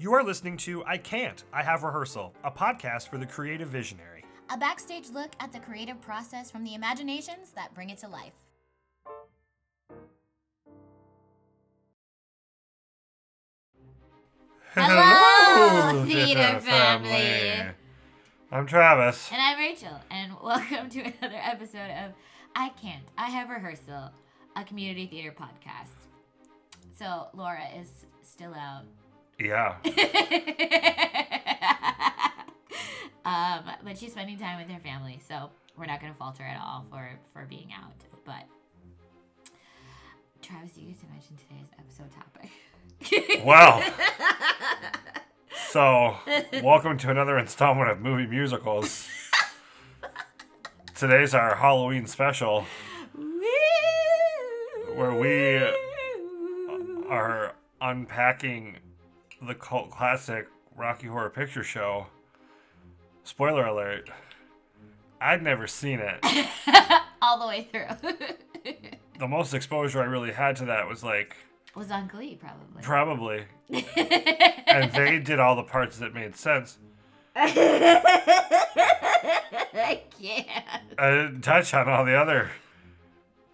You are listening to I Can't, I Have Rehearsal, a podcast for the creative visionary. A backstage look at the creative process from the imaginations that bring it to life. Hello, theater family. I'm Travis. And I'm Rachel, and welcome to another episode of I Can't, I Have Rehearsal, a community theater podcast. So, Laura is still out. Yeah. um, but she's spending time with her family, so we're not going to falter at all for, for being out. But, Travis, you get to mention today's episode topic. Wow. So, welcome to another installment of movie musicals. Today's our Halloween special where we are unpacking the cult classic Rocky Horror Picture Show. Spoiler alert. I'd never seen it. all the way through. The most exposure I really had to that was like Was on Glee, probably. probably and they did all the parts that made sense. I can't. I didn't touch on all the other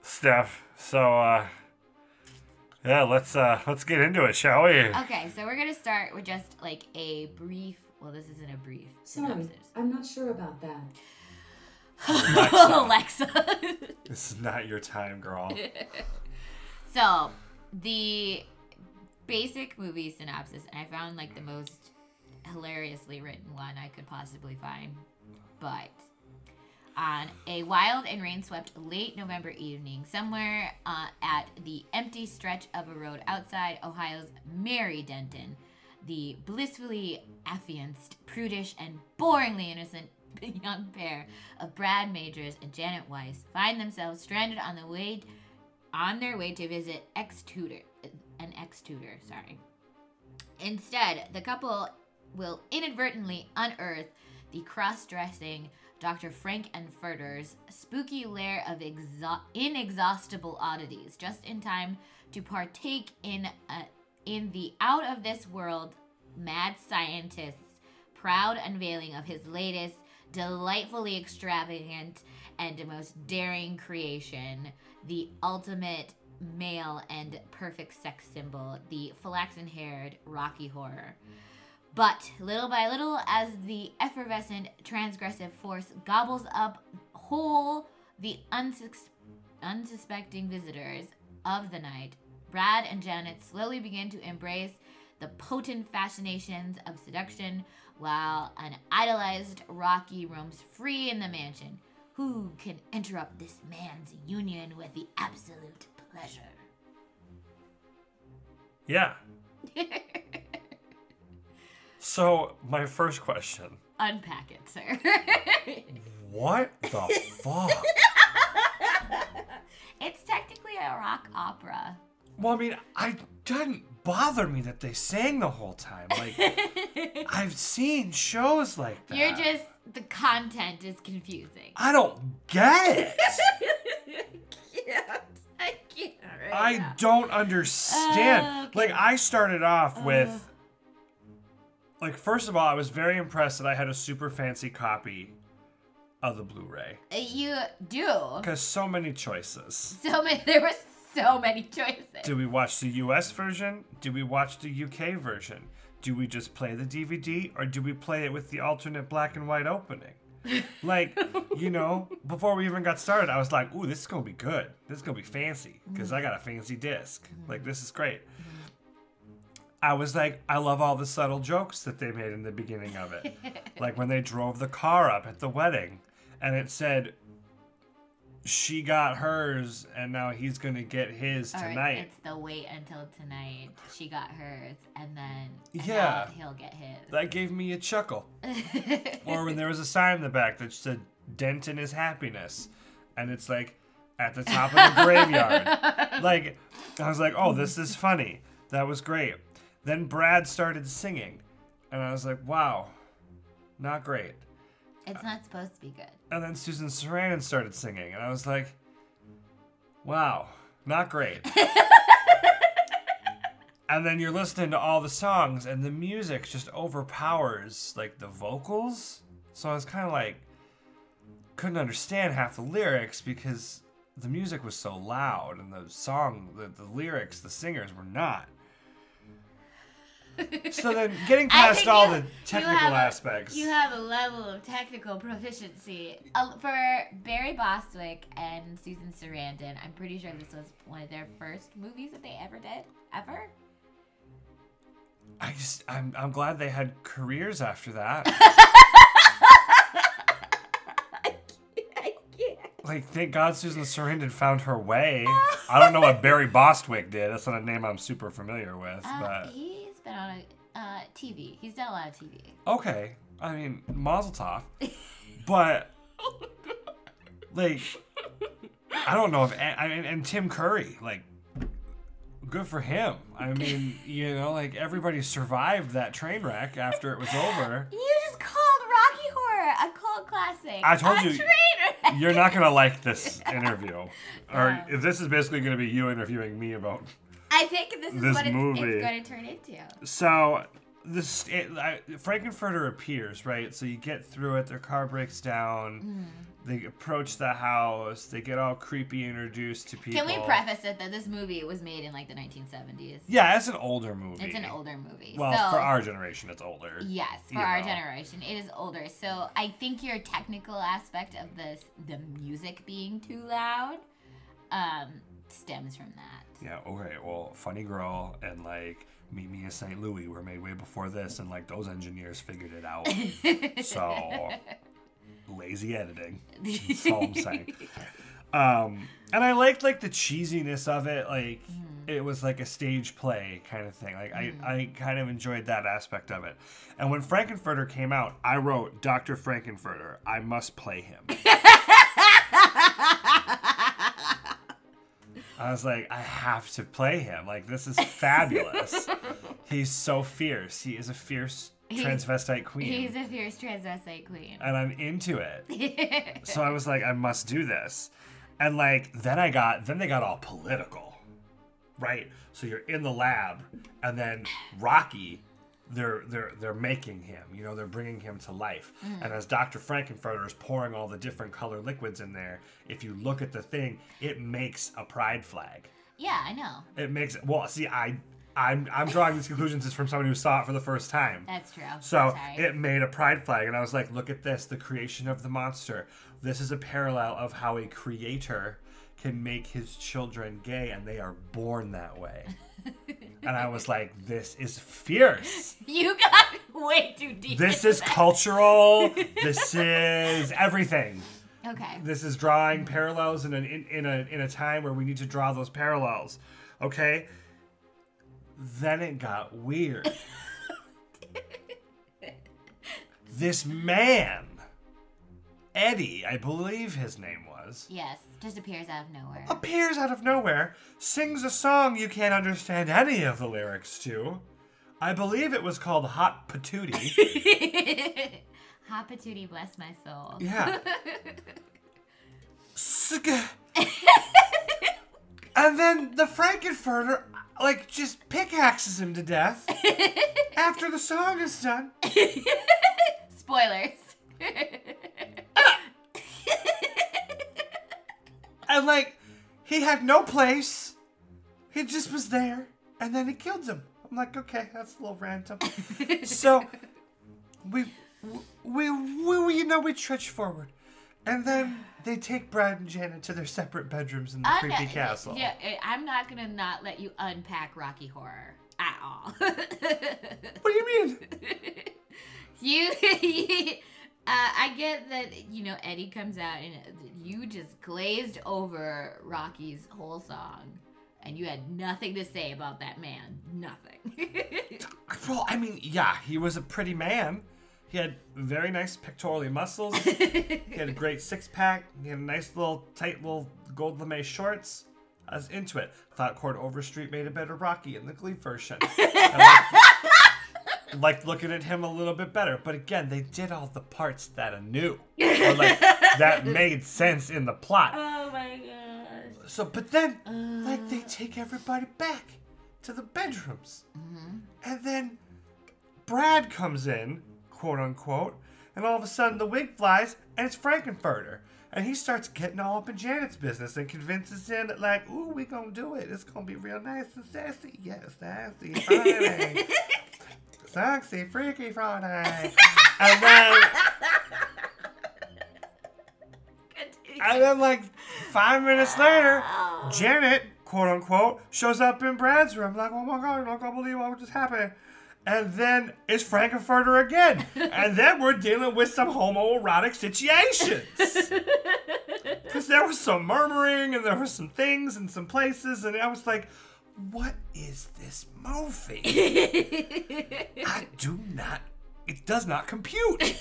stuff. So uh yeah, let's uh let's get into it, shall we? Okay, so we're gonna start with just like a brief. Well, this isn't a brief Sorry, synopsis. I'm not sure about that. Alexa. This is not your time, girl. so the basic movie synopsis, and I found like the most hilariously written one I could possibly find. But on a wild and rain-swept late November evening, somewhere uh, at the empty stretch of a road outside Ohio's Mary Denton, the blissfully affianced, prudish, and boringly innocent young pair of Brad Majors and Janet Weiss find themselves stranded on the way on their way to visit ex-tutor, an ex-tutor, sorry. Instead, the couple will inadvertently unearth the cross-dressing Dr. Frank-N-Furter's spooky lair of exo- inexhaustible oddities, just in time to partake in a, in the out of this world mad scientist's proud unveiling of his latest delightfully extravagant and most daring creation, the ultimate male and perfect sex symbol, the flaxen haired Rocky Horror. But little by little, as the effervescent transgressive force gobbles up whole the unsus- unsuspecting visitors of the night, Brad and Janet slowly begin to embrace the potent fascinations of seduction while an idolized Rocky roams free in the mansion. Who can interrupt this man's union with the absolute pleasure? Yeah. So, my first question. Unpack it, sir. What the fuck? it's technically a rock opera. Well, I mean, I didn't bother me that they sang the whole time. Like I've seen shows like that. You're just the content is confusing. I don't get it. can't. I can't. Right I now. don't understand. Uh, okay. Like I started off Uh. with like first of all, I was very impressed that I had a super fancy copy of the Blu-ray Uh, You do. because so many choices. So many. There were so many choices. Do we watch the US version? Do we watch the UK version? Do we just play the DVD or do we play it with the alternate black and white opening? Like, you know, before we even got started, I was like, ooh, this is going to be good. This is going to be fancy because I got a fancy disc. Like, this is great. I was like, I love all the subtle jokes that they made in the beginning of it. like when they drove the car up at the wedding and it said, she got hers and now he's going to get his right, tonight. it's the wait until tonight. She got hers, and then and Yeah. he'll get his. That gave me a chuckle. or when there was a sign in the back that said Denton is happiness. And it's like at the top of the graveyard. Like I was like, oh, this is funny. That was great. Then Brad started singing. And I was like, wow, not great. it's not supposed to be good. And then Susan Sarandon started singing. And I was like, wow, not great. and then you're listening to all the songs and the music just overpowers like the vocals so i was kind of like couldn't understand half the lyrics because the music was so loud and the song the, the lyrics the singers were not so then getting past all you- the you technical have a- aspects You have a level of technical proficiency. Uh, for Barry Bostwick and Susan Sarandon, I'm pretty sure this was one of their first movies that they ever did. Ever? i just I'm, I'm glad they had careers after that I can't. Like, thank God Susan Sarandon found her way. I don't know what Barry Bostwick did. That's not a name I'm super familiar with, Uh, but he's been on a uh, TV. He's done a lot of TV. okay. I mean, Mazel Tov. But like, I don't know if I mean, and Tim Curry, like, good for him. I mean, you know, like everybody survived that train wreck after it was over. You just called Rocky Horror a cult classic. I told a you-. You're not gonna like this interview, or Yeah. this is basically gonna be you interviewing me about I think this is This what it's, it's going to turn into. So this it, I, Frankenfurter appears right. So you get through it. Their car breaks down. Mm-hmm. They approach the house. They get all creepy, introduced to people. Can we preface it that this movie was made in like the 1970s? Yeah, it's an older movie. It's an older movie. Well, so, for our generation, it's older. Yes, for our know. generation, it is older. So I think your technical aspect of this, the music being too loud, um, stems from that. Yeah. Okay. Well, Funny Girl and like Meet Me in St. Louis were made way before this, and like those engineers figured it out. so lazy editing. That's all I'm saying. Um, and I liked like the cheesiness of it. Like it was like a stage play kind of thing. Like I, I kind of enjoyed that aspect of it. And when Frankenfurter came out, I wrote Dr. Frankenfurter. I must play him. I was like, I have to play him. Like this is fabulous. He's so fierce. He is a fierce He's- transvestite queen. He's a fierce transvestite queen. and I'm into it. So I was like, I must do this. And like then I got then they got all political. Right? So you're in the lab and then Rocky they're they're they're making him, you know, they're bringing him to life. Mm. And as Dr. Frankenfurter is pouring all the different color liquids in there, if you look at the thing, it makes a pride flag. yeah, I know. It makes well, see I I'm I'm drawing these conclusions just from someone who saw it for the first time. That's true. So Sorry. it made a pride flag, and I was like, look at this the creation of the monster. This is a parallel of how a creator can make his children gay, and they are born that way. and I was like, this is fierce. you got way too deep. This is cultural. This is everything. okay. This is drawing parallels in, an, in, in, a, in a time where we need to draw those parallels. Okay? Then it got weird. this man, Eddie, I believe his name was, Yes, just appears out of nowhere. appears out of nowhere, sings a song you can't understand any of the lyrics to. I believe it was called Hot Patootie. Hot patootie, bless my soul. Yeah. And then the Frankenfurter, like, just pickaxes him to death after the song is done. Spoilers. And, like, he had no place. He just was there. And then he killed him. I'm like, okay, that's a little random. so, we, we, we, we, you know, we trudge forward. And then they take Brad and Janet to their separate bedrooms in the I'm creepy not- castle. Yeah, I- I'm not gonna not let you unpack Rocky Horror at all. What do you mean? you, uh, I get that you know Eddie comes out and you just glazed over Rocky's whole song, and you had nothing to say about that man. Nothing. Well, I mean, yeah, he was a pretty man. He had very nice pectoral muscles. he had a great six pack. He had a nice little tight little gold lame shorts. I was into it. Thought Chord Overstreet made a better Rocky in the Glee version. I liked looking at him a little bit better. But again, they did all the parts that I knew. Or like that made sense in the plot. oh my gosh. So, but then, like, they uh. take everybody back to the bedrooms. Mm-hmm. And then Brad comes in, quote unquote, and all of a sudden the wig flies and it's Frankenfurter. And he starts getting all up in Janet's business and convinces him that, like, ooh, we gonna do it. It's gonna be real nice and sassy. Yes, sassy. Sexy, freaky Friday. and then, and then, like, five minutes later, oh. Janet, quote unquote, shows up in Brad's room, like, oh my god, I'm not gonna believe what just happened. And then it's Frankenfurter again. and then we're dealing with some homoerotic situations. Because there was some murmuring and there were some things in some places, and I was like, what is this movie? I do not, it does not compute.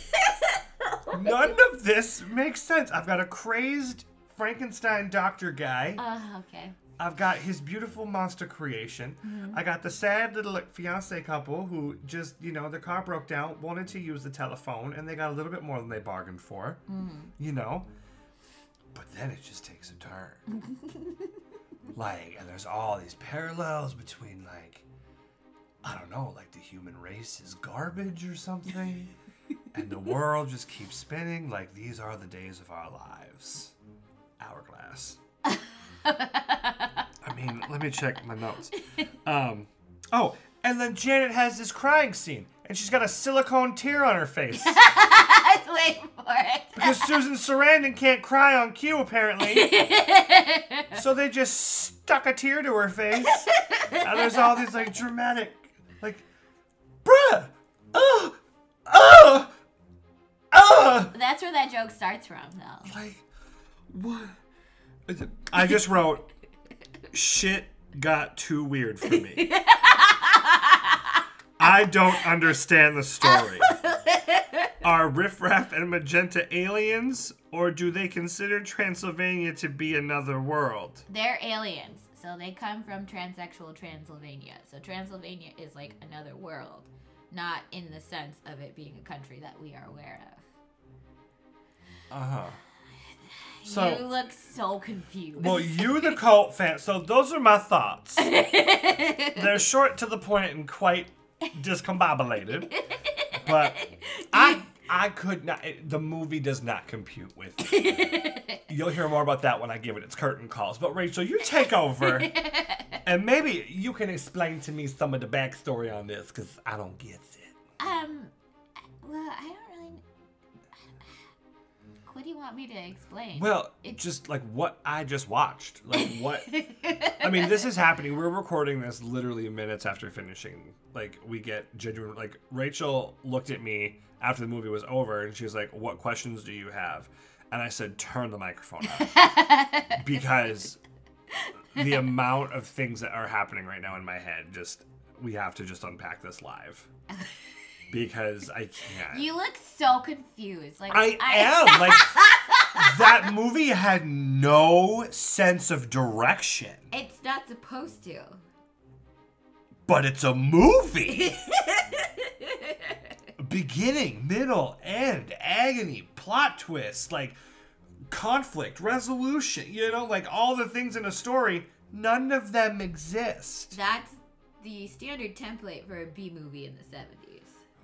None of this makes sense. I've got a crazed Frankenstein doctor guy. Uh, okay. I've got his beautiful monster creation. I got the sad little like, fiance couple who just, you know, their car broke down, wanted to use the telephone, and they got a little bit more than they bargained for. You know? But then it just takes a turn. like, and there's all these parallels between, like, I don't know, like the human race is garbage or something. and the world just keeps spinning like these are the days of our lives. Hourglass. I mean, let me check my notes. Um, oh, and then Janet has this crying scene, and she's got a silicone tear on her face I was waiting for it. because Susan Sarandon can't cry on cue apparently. so they just stuck a tear to her face, and there's all these like dramatic, like, bruh, uh, uh, uh, That's where that joke starts from, though. like, what? I just wrote, shit got too weird for me. I don't understand the story. Are Riff Raff and Magenta aliens, or do they consider Transylvania to be another world? They're aliens, so they come from transsexual Transylvania. So Transylvania is like another world, not in the sense of it being a country that we are aware of. Uh huh. So, you look so confused. well, you the cult fan. So those are my thoughts. They're short to the point and quite discombobulated. But I I could not. It, the movie does not compute with me. You'll hear more about that when I give it its curtain calls. But Rachel, you take over, and maybe you can explain to me some of the backstory on this because I don't get it. um, well, I don't do you want me to explain? Well, just like what I just watched. Like what I mean, this is happening. We're recording this literally minutes after finishing. Like we get genuine like Rachel looked at me after the movie was over and she was like, "What questions do you have?" And I said, "Turn the microphone off." because the amount of things that are happening right now in my head just we have to just unpack this live. Because I can't. you look so confused. Like I I am like that movie had no sense of direction, It's not supposed to. but it's a movie. Beginning, middle, end, agony, plot twist, like conflict, resolution, you know, like all the things in a story, none of them exist. That's the standard template for a B movie in the 70s.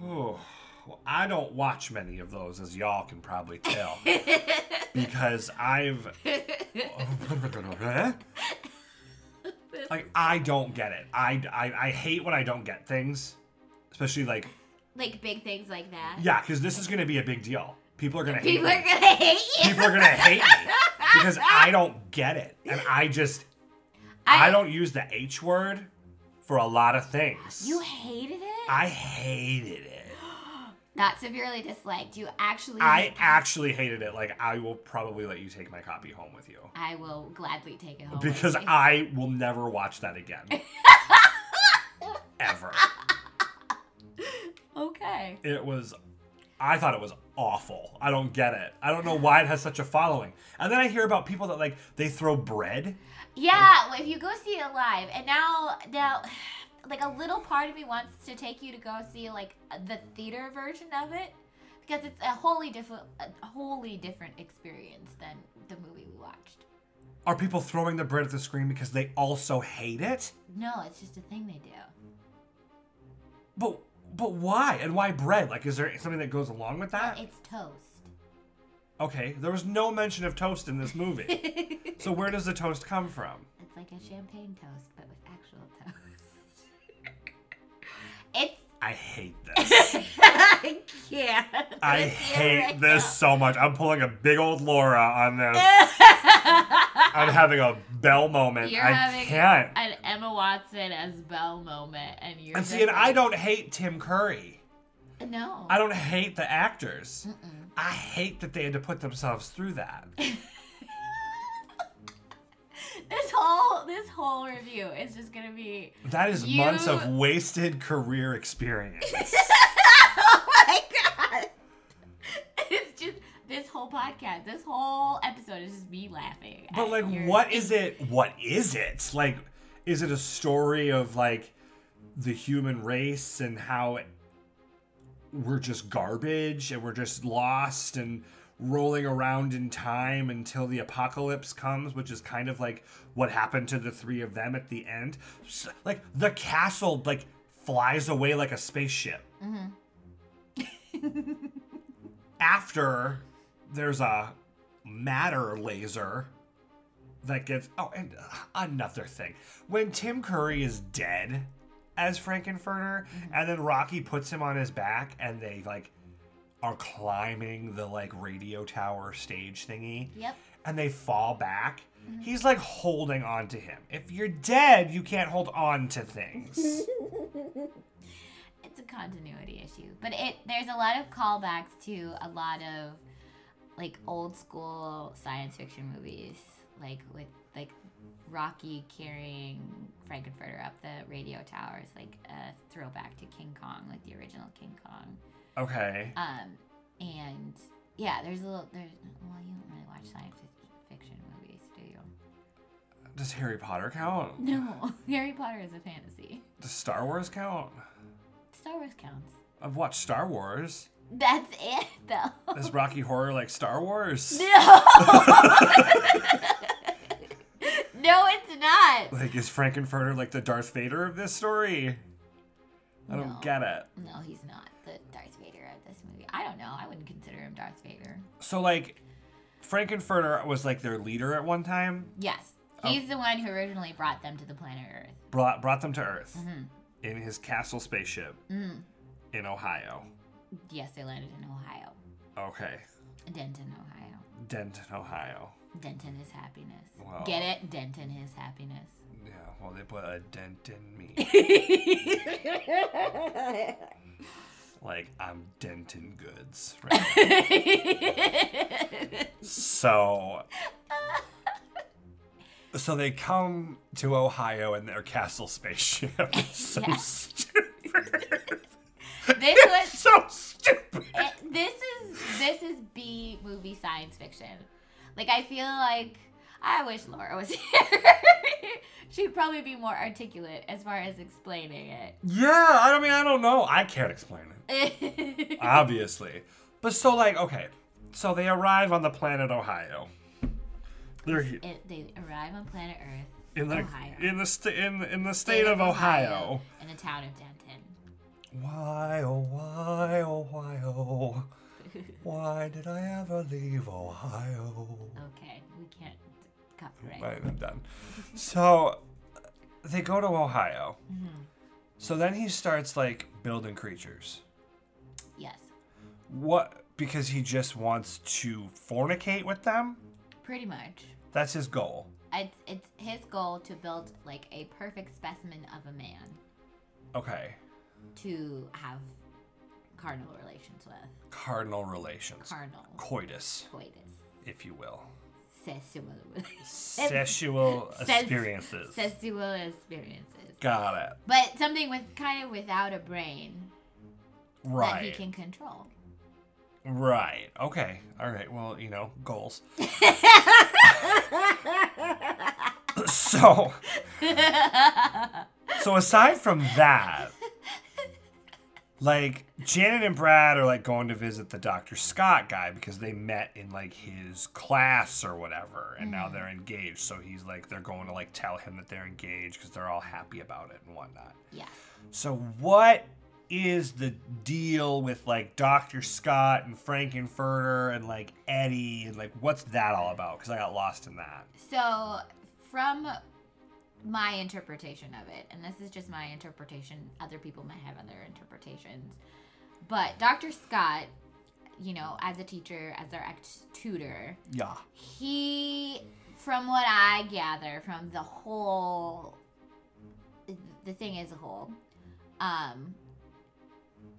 Oh, well, I don't watch many of those, as y'all can probably tell, because I've like I don't get it. I, I I hate when I don't get things, especially like Like big things like that. yeah, because this is gonna be a big deal. People are gonna hate People me. are gonna hate you. People are gonna hate me because I don't get it, and I just I, don't use the H word for a lot of things. You hated it? I hated it. Not severely disliked. You actually. I actually hated it. Like I will probably let you take my copy home with you I will gladly take it home. because. I will never watch that again. Ever. Okay. It was I thought it was awful. I don't get it. I don't know why it has such a following. And then I hear about people that like they throw bread. Yeah, well, if you go see it live, and now now, like a little part of me wants to take you to go see like the theater version of it because it's a wholly different, a wholly different experience than the movie we watched. Are people throwing the bread at the screen because they also hate it? No, it's just a thing they do. But but why? And why bread? Like, is there something that goes along with that? It's toast. Okay, there was no mention of toast in this movie. so where does the toast come from? It's like a champagne toast, but with actual toast. It's. I hate this. I can't. I hate right this now. so much. I'm pulling a big old Laura on this. I'm having a Belle moment. You're I can't. an Emma Watson as Belle moment, and you're. And see, and I don't hate Tim Curry. No. I don't hate the actors. I hate that they had to put themselves through that. this whole this whole review is just gonna be. That is You- months of wasted career experience. oh my god! It's just this whole podcast, this whole episode is just me laughing. But like, your- what is it? What is it? Like, is it a story of like the human race and how it, we're just garbage and we're just lost and rolling around in time until the apocalypse comes, which is kind of like what happened to the three of them at the end. S- Like the castle like flies away like a spaceship. After there's a matter laser that gets oh and uh, another thing when tim curry is dead as frankenfurter and then rocky puts him on his back and they like are climbing the like radio tower stage thingy Yep. and they fall back he's like holding on to him if you're dead you can't hold on to things It's a continuity issue, but it there's a lot of callbacks to a lot of like old school science fiction movies, like with like Rocky carrying Frankenfurter up the radio towers, like a throwback to King Kong, like the original King Kong. Okay Um, and yeah, there's a little there's well, you don't really watch science fiction movies, do you? does harry potter count No, Harry Potter is a fantasy. does star wars count Star Wars counts. i've watched star wars That's it, though. is rocky horror like star wars No. no, it's not. Like, is Frankenfurter like the Darth Vader of this story? I don't get it. No, he's not Darth Vader of this movie. I don't know. I wouldn't consider him Darth Vader. So, like, Frankenfurter was like their leader at one time, Yes, oh. he's the one who originally brought them to the planet Earth. brought, brought them to Earth mm-hmm. in his castle spaceship mm-hmm. in Ohio. Yes, they landed in Ohio, Okay. Denton, Ohio. Denton, Ohio. Denton is happiness. Wow. Get it? Denton is happiness. Yeah, well, they put a dent in me. like, I'm Denton Goods. Right? So, so they come to Ohio in their castle spaceship. It's so Yeah. stupid. this was so stupid. it, this is this is B movie science fiction. Like I feel like I wish Laura was here. She'd probably be more articulate as far as explaining it. Yeah, I mean, I don't know. I can't explain it, obviously. But so, like, okay, so they arrive on the planet Ohio. They're he- It- they arrive on planet Earth in the Ohio. in the sta- in in the state of Ohio. in the town of Denton. Why, oh, why, oh, why, oh, why did I ever leave Ohio? Okay, we can't Right, I'm done. So they go to Ohio. Mm-hmm. So then he starts like building creatures. Yes, What? Because he just wants to fornicate with them? pretty much. That's his goal. It's it's his goal to build like a perfect specimen of a man Okay. to have cardinal relations with. Cardinal relations. Carnal Coitus, coitus. if you will. Sexual. Sexual experiences. Sexual experiences. Got it. But something with kind of without a brain Right. that he can control. Right. Okay. All right. Well, you know, goals. so, so aside from that, like Janet and Brad are like going to visit the Dr. Scott guy because they met in like his class or whatever and now mm-hmm. they're engaged. So he's like they're going to like tell him that they're engaged because they're all happy about it and whatnot. Yes. So what is the deal with like Dr. Scott and Frankenfurter and like Eddie and like what's that all about? Because I got lost in that. So, from my interpretation of it, and this is just my interpretation, other people might have other interpretations, but Dr. Scott, you know, as a teacher, as their ex tutor, Yeah. he, from what I gather from the whole, the thing as a whole, um,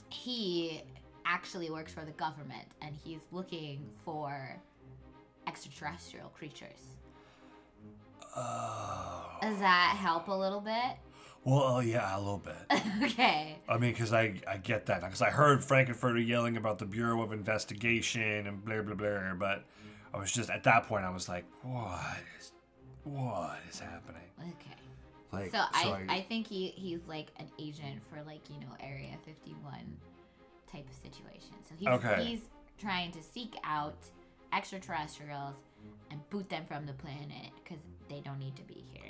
he actually works for the government and he's looking for extraterrestrial creatures. Oh. Does that help a little bit? Well, oh, yeah, a little bit. okay. I mean, because I, I get that. Because I heard Frankenfurter yelling about the Bureau of Investigation and blah, blah, blah. But I was just, at that point, I was like, what is, what is happening? Okay. Like, So, I, I think he, he's like an agent for like, you know, Area 51 type of situation. So he's, Okay. he's trying to seek out extraterrestrials and boot them from the planet because they don't need to be here.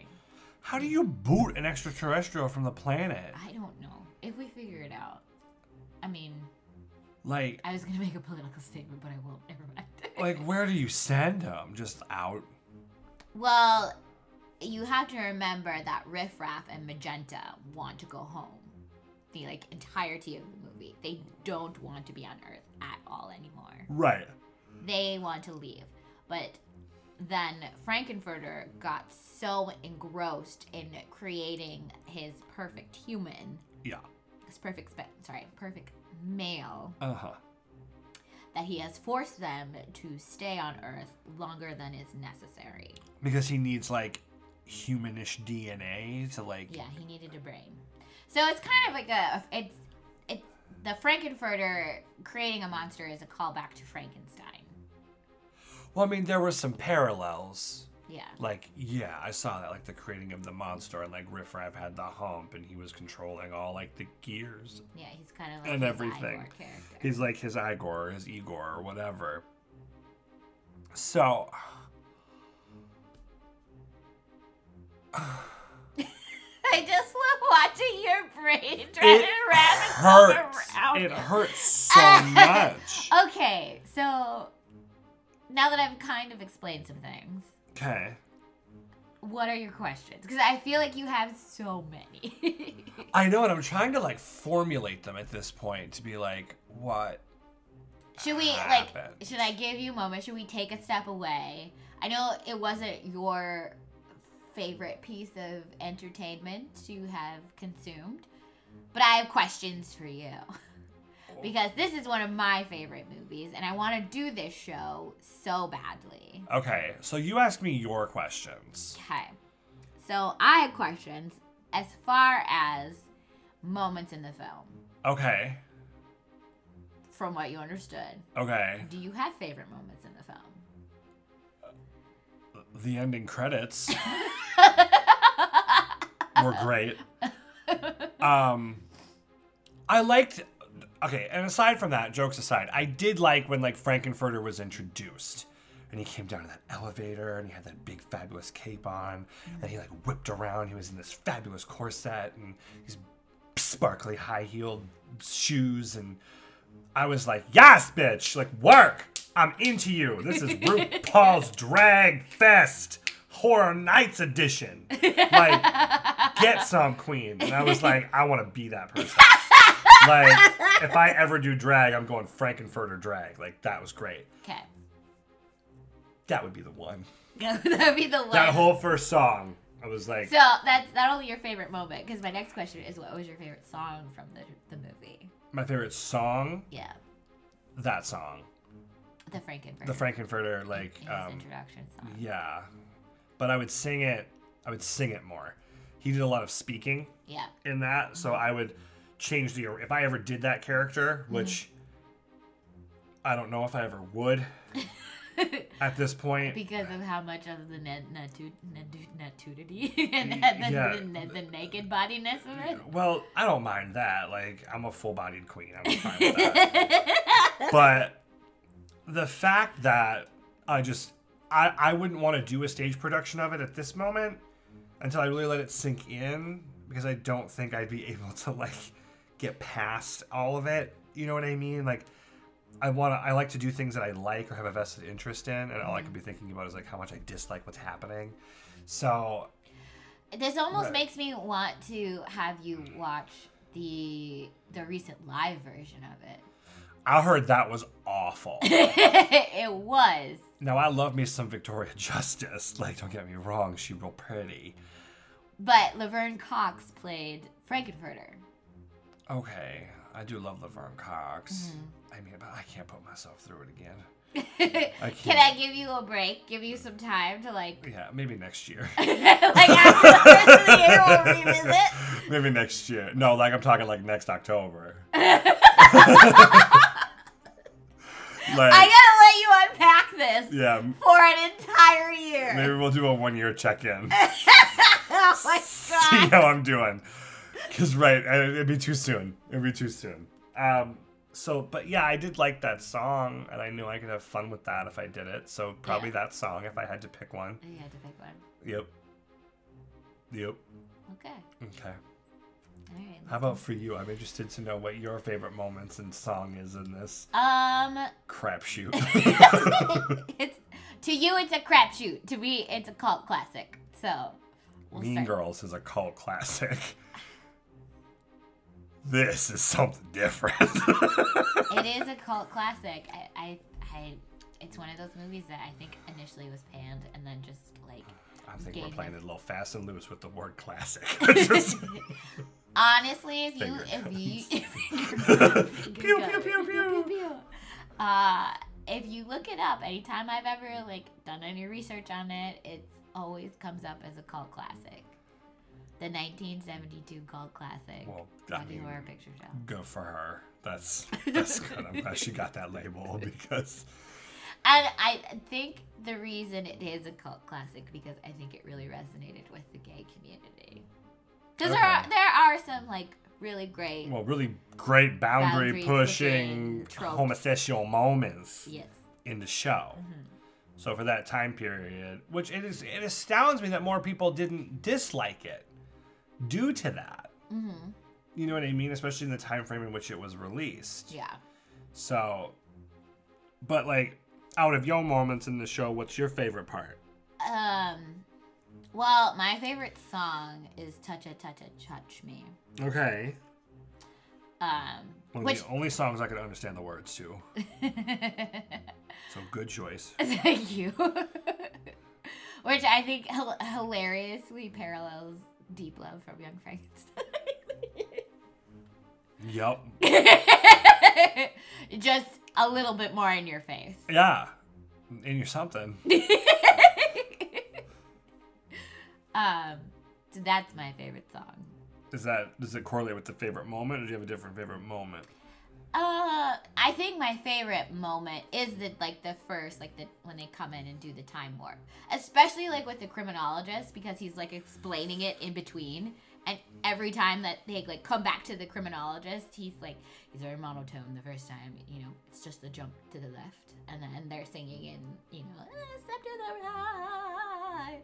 how do you boot an extraterrestrial from the planet? I don't know. If we figure it out. I mean, Like, I was to make a political statement, but I won't. Never mind. like where do you send them? Just out? Well, you have to remember that Riff Raff and Magenta want to go home. The like entirety of the movie. They don't want to be on Earth at all anymore. Right. They want to leave. But then Frankenfurter got so engrossed in creating his perfect human, Yeah. his perfect spe- sorry, perfect male, Uh huh. that he has forced them to stay on Earth longer than is necessary. Because he needs like humanish DNA to like. Yeah, he needed a brain. So it's kind of like a it's it's the Frankenfurter creating a monster is a callback to Frankenstein. Well, I mean, there were some parallels. Yeah. Like, yeah, I saw that, like the creating of the monster, and like Riff Raff had the hump, and he was controlling all like the gears. Yeah, he's kind of like And his everything. He's like his Igor or his Igor or whatever. So, I just love watching your brain trying it to wrap itself hurts. around. It hurts so much. Okay, so now that I've kind of explained some things, Okay. what are your questions? Because I feel like you have so many. I know, and I'm trying to like formulate them at this point to be like, what? Should we happened? like? Should I give you a moment? Should we take a step away? I know it wasn't your favorite piece of entertainment to have consumed, but I have questions for you because this is one of my favorite movies, and I want to do this show so badly. Okay, so you ask me your questions. Okay, so I have questions as far as moments in the film, Okay. from what you understood. Okay. Do you have favorite moments in the film? The ending credits were great. Um, I liked. Okay, and aside from that, jokes aside, I did like when like Frankenfurter was introduced, and he came down to that elevator, and he had that big fabulous cape on, and he like whipped around. He was in this fabulous corset and these sparkly high heeled shoes, and I was like, yes, bitch, like work. I'm into you. This is RuPaul's Drag Fest Horror Nights edition. Like, get some queen. And I was like, I want to be that person. like, if I ever do drag, I'm going Frankenfurter drag. Like, that was great. Okay. That would be the one. That'd be the one. That whole first song, I was like, so that's not only your favorite moment, because my next question is, what was your favorite song from the the movie? my favorite song, Yeah, that song. the Frankenfurter. The Frankenfurter, like, his um, introduction song. yeah. But I would sing it, I would sing it more. He did a lot of speaking. Yeah. in that, so I would change the if I ever did that character, mm-hmm. which I don't know if I ever would. at this point. because of how much of the net natu- natu- natudity and the, yeah. the, the naked bodiness of it. Well, I don't mind that. Like, I'm a full-bodied queen. I'm fine with that. but the fact that I just I I wouldn't want to do a stage production of it at this moment until I really let it sink in because I don't think I'd be able to like get past all of it. You know what I mean? Like I want to I like to do things that I like or have a vested interest in and all I could be mm-hmm. thinking about is like how much I dislike what's happening. So, This almost Right. makes me want to have you watch the the recent live version of it. I heard that was awful. it was. now I love me some Victoria Justice. Like don't get me wrong, she real pretty. But Laverne Cox played Frankenfurter. Okay, I do love Laverne Cox. Mm-hmm. I mean, but I can't put myself through it again. Can I give you a break? Give you some time to like, Yeah, maybe next year. like after the rest of the year, we'll revisit. maybe next year. No, like I'm talking like next October. like, I gotta let you unpack this yeah, for an entire year. maybe we'll do a one year check in. oh my god. See how I'm doing. Cause right, it'd be too soon. It'd be too soon. Um. So, but yeah, I did like that song, and I knew I could have fun with that if I did it. So probably Yeah. that song if I had to pick one. You had to pick one. Yep. Yep. Okay. Okay. All right. How about for you? I'm interested to know what your favorite moments and song is in this Um, crapshoot. it's to you, it's a crapshoot. To me, it's a cult classic. So, we'll mean start. Girls is a cult classic. This is something different. It is a cult classic. I, I, I, it's one of those movies that I think initially was panned and then just like I think we're playing it. a little fast and loose with the word classic. Just- Honestly, if you Finger if you Pew, pew, pew, pew. pew. Uh, if you look it up, anytime I've ever like done any research on it, it always comes up as a cult classic. The 1972 cult classic, Well, Rocky mean- Horror Picture Show. Good for her. That's that's good. I'm glad she got that label because And I think the reason it is a cult classic because I think it really resonated with the gay community. Because there are there are some like really great well, really great boundary, Boundary pushing pushing homosexual moments yes. in the show. Mm-hmm. So for that time period, which it is, it astounds me that more people didn't dislike it due to that. Mm-hmm. You know what I mean? Especially in the time frame in which it was released. Yeah. So, but like, out of your moments in the show, what's your favorite part? Um. Well, my favorite song is "Touch It, Touch It, Touch Me." Okay. Um, One which the only songs I could understand the words to. So good choice. thank you. which I think hil- hilariously parallels "Deep Love" from Young Frankenstein. Yup. Just a little bit more in your face. Yeah. In you're something. um, so that's my favorite song. Is that does it correlate with the favorite moment, or do you have a different favorite moment? Uh, I think my favorite moment is the like the first like the when they come in and do the time warp, especially like with the criminologist because he's like explaining it in between, and every time that they like come back to the criminologist, he's like he's very monotone the first time, you know, it's just the jump to the left, and then they're singing in you know "Uh, step to the right,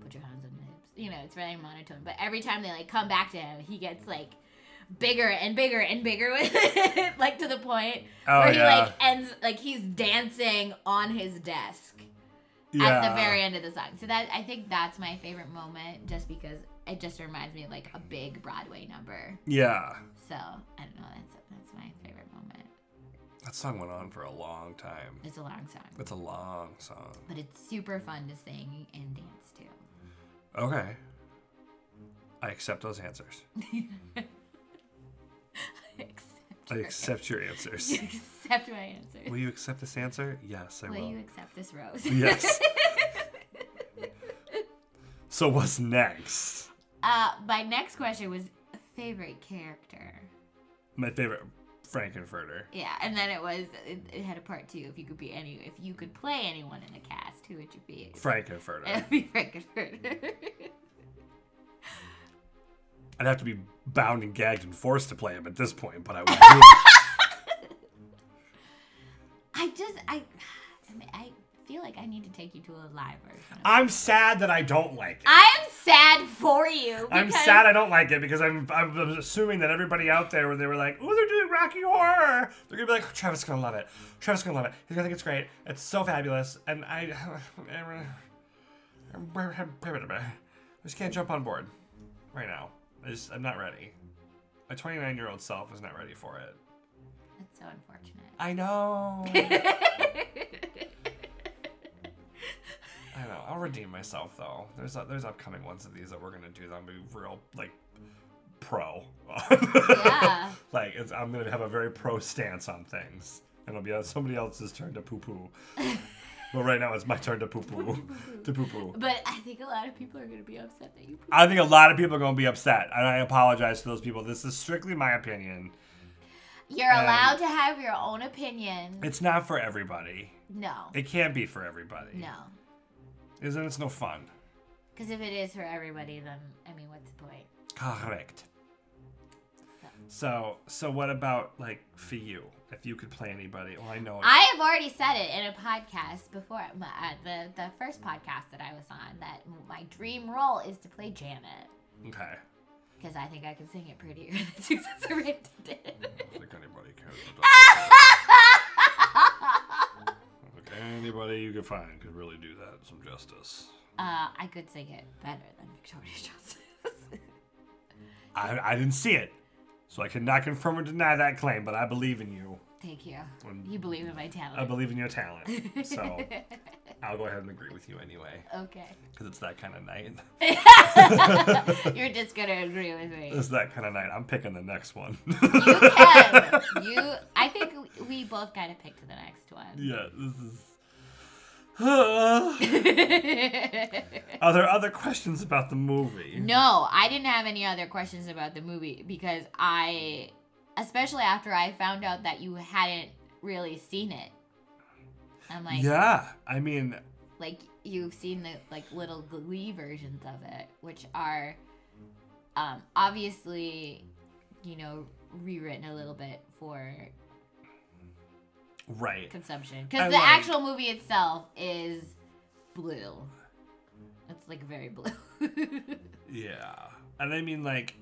put your hands on the hips, you know, it's very monotone, but every time they like come back to him, he gets like bigger and bigger and bigger with it, like to the point Oh where he yeah. like ends like he's dancing on his desk yeah. at the very end of the song. So that I think that's my favorite moment, just because it just reminds me of like a big Broadway number. Yeah. So I don't know. That's that's my favorite moment. That song went on for a long time. It's a long song, It's a long song. but it's super fun to sing and dance to. Okay. I accept those answers. I accept your answers. You accept my answer. Will you accept this answer? Yes, I Will will. you accept this rose? Yes. So what's next? uh, my next question was favorite character. My favorite Frankenfurter. Yeah, and then it was it, it had a part two. If you could be any, if you could play anyone in the cast, who would you be? Frankenfurter. It would be Frankenfurter. I'd have to be bound and gagged and forced to play him at this point, but I would do it. I just I, I feel like I need to take you to a live version. I'm sad that I don't like it. I am sad for you. I'm because- sad I don't like it because I'm, I'm assuming that everybody out there, when they were like, "Oh, they're doing Rocky Horror," they're gonna be like, "Travis is gonna love it. Travis is gonna love it. He's gonna think it's great. It's so fabulous." And I, I just can't jump on board right now. I just, I'm not ready. My 29 year old self is not ready for it. That's so unfortunate. I know. I know. I'll redeem myself though. There's there's upcoming ones of these that we're gonna do. that I'm gonna be real like pro. Yeah. like it's, I'm gonna have a very pro stance on things, and it'll be on somebody else's turn to poo poo. but right now it's my turn to poo poo. to poo poo. But I think a lot of people are gonna be upset that you. I think a lot of people are gonna be upset, and I apologize to those people. This is strictly my opinion. You're Um, allowed to have your own opinion. It's not for everybody. No. It can't be for everybody. No. Isn't it's no fun. Because if it is for everybody, then I mean, what's the point? Correct. So, so what about like for you? If you could play anybody, well, I know. I have already said it in a podcast before, uh, the the first podcast that I was on, that my dream role is to play Janet. okay. Because I think I can sing it prettier than Susan Sarandon did. I don't think anybody cares. Like anybody you could find could really do that some justice. uh, I could sing it better than Victoria Justice. I, I didn't see it, so I cannot confirm or deny that claim. But I believe in you. Thank you. Um, You believe in my talent. I believe in your talent. So I'll go ahead and agree with you anyway, okay. because it's that kind of night. You're just gonna agree with me. It's that kind of night. I'm picking the next one. You can. You. I think we both gotta pick the next one. yeah, this is. Are there other questions about the movie? No, I didn't have any other questions about the movie because I, especially after I found out that you hadn't really seen it. I'm like, Yeah, I mean, like you've seen the like little Glee versions of it, which are, um, obviously, you know, rewritten a little bit for right. consumption because the like- actual movie itself is blue. It's like very blue. Yeah. And I mean, like,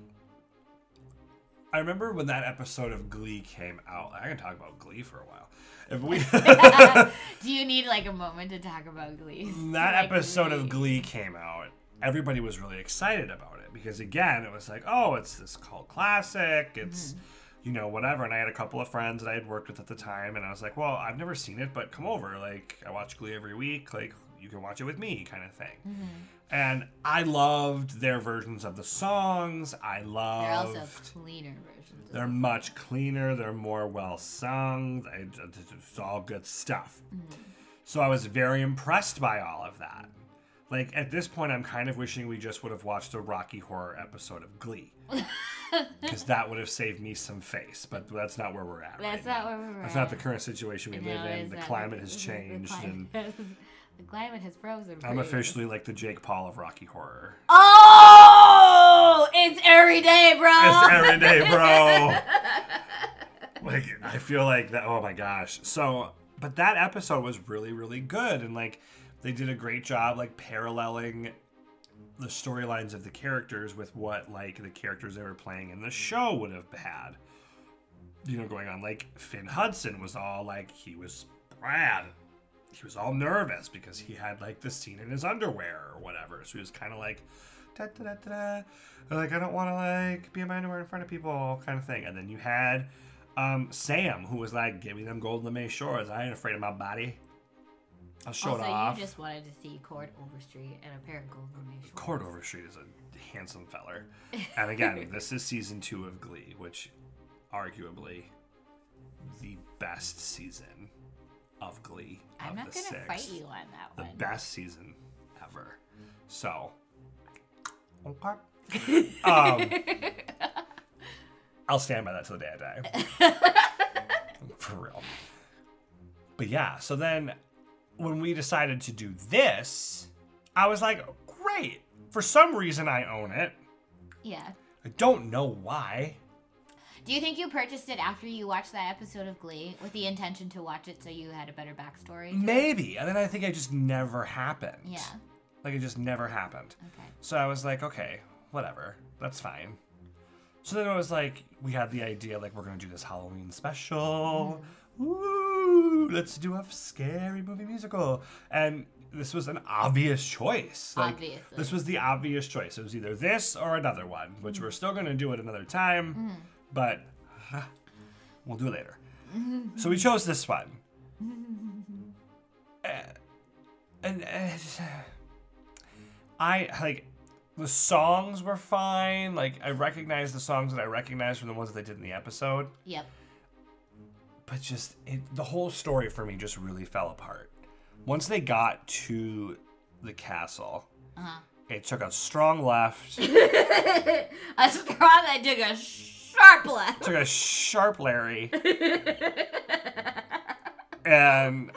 I remember when that episode of Glee came out. I can talk about Glee for a while. If we. Do you need like a moment to talk about Glee? that Like, episode of Glee came out, everybody was really excited about it because again, it was like, oh, it's this cult classic. It's mm-hmm. You know whatever. And I had a couple of friends that I had worked with at the time, and I was like, well, I've never seen it, but come over. Like I watch Glee every week. Like you can watch it with me, kind of thing. Mm-hmm. And I loved their versions of the songs. I loved. They're also cleaner versions. They're much cleaner. They're more well sung. It's all good stuff. Mm-hmm. So I was very impressed by all of that. Like at this point, I'm kind of wishing we just would have watched a Rocky Horror episode of Glee, because that would have saved me some face. But that's not where we're at. That's right not now. where we're at. That's at. not the current situation we No, live in. The climate has changed, and the climate has frozen. for I'm you. officially like the Jake Paul of Rocky Horror. Oh, it's every day, bro. It's every day, bro. like I feel like that. Oh my gosh. So, but that episode was really, really good, and like they did a great job, like paralleling the storylines of the characters with what like the characters they were playing in the show would have had. You know, going on. Like Finn Hudson was all like he was Brad. He was all nervous because he had like the scene in his underwear or whatever. So he was kind of like, da da da. Like I don't want to like be in my underwear in front of people, kind of thing. And then you had um, Sam, who was like, "Give me them golden May shores. I ain't afraid of my body. I'll show also, it off." you just wanted to see Chord Overstreet and a pair of golden shorts. Chord Overstreet is a handsome feller. And again, this is season two of Glee, which arguably the best season of Glee. I'm of not the gonna six. fight you on that The one. The best season ever. So, okay. um, I'll stand by that till the day I die. For real. But yeah, so then when we decided to do this, I was like, great. For some reason, I own it. Yeah. I don't know why. Do you think you purchased it after you watched that episode of Glee with the intention to watch it so you had a better backstory? Maybe. And then I think it just never happened. Yeah. Like it just never happened. Okay. So I was like, okay, whatever. That's fine. So then it was like, we had the idea, like, we're going to do this Halloween special. Mm-hmm. Let's do a scary movie musical. And this was an obvious choice. Like, Obviously. This was the obvious choice. It was either this or another one, which we're still going to do at another time, but huh, we'll do it later. so we chose this one. Uh, and uh, I like the songs were fine. Like I recognized the songs that I recognized from the ones that they did in the episode, Yep. But just it, the whole story for me just really fell apart. Once they got to the castle, Uh-huh. it took a strong left, A straw that took a sharp left. took a sharp Larry, and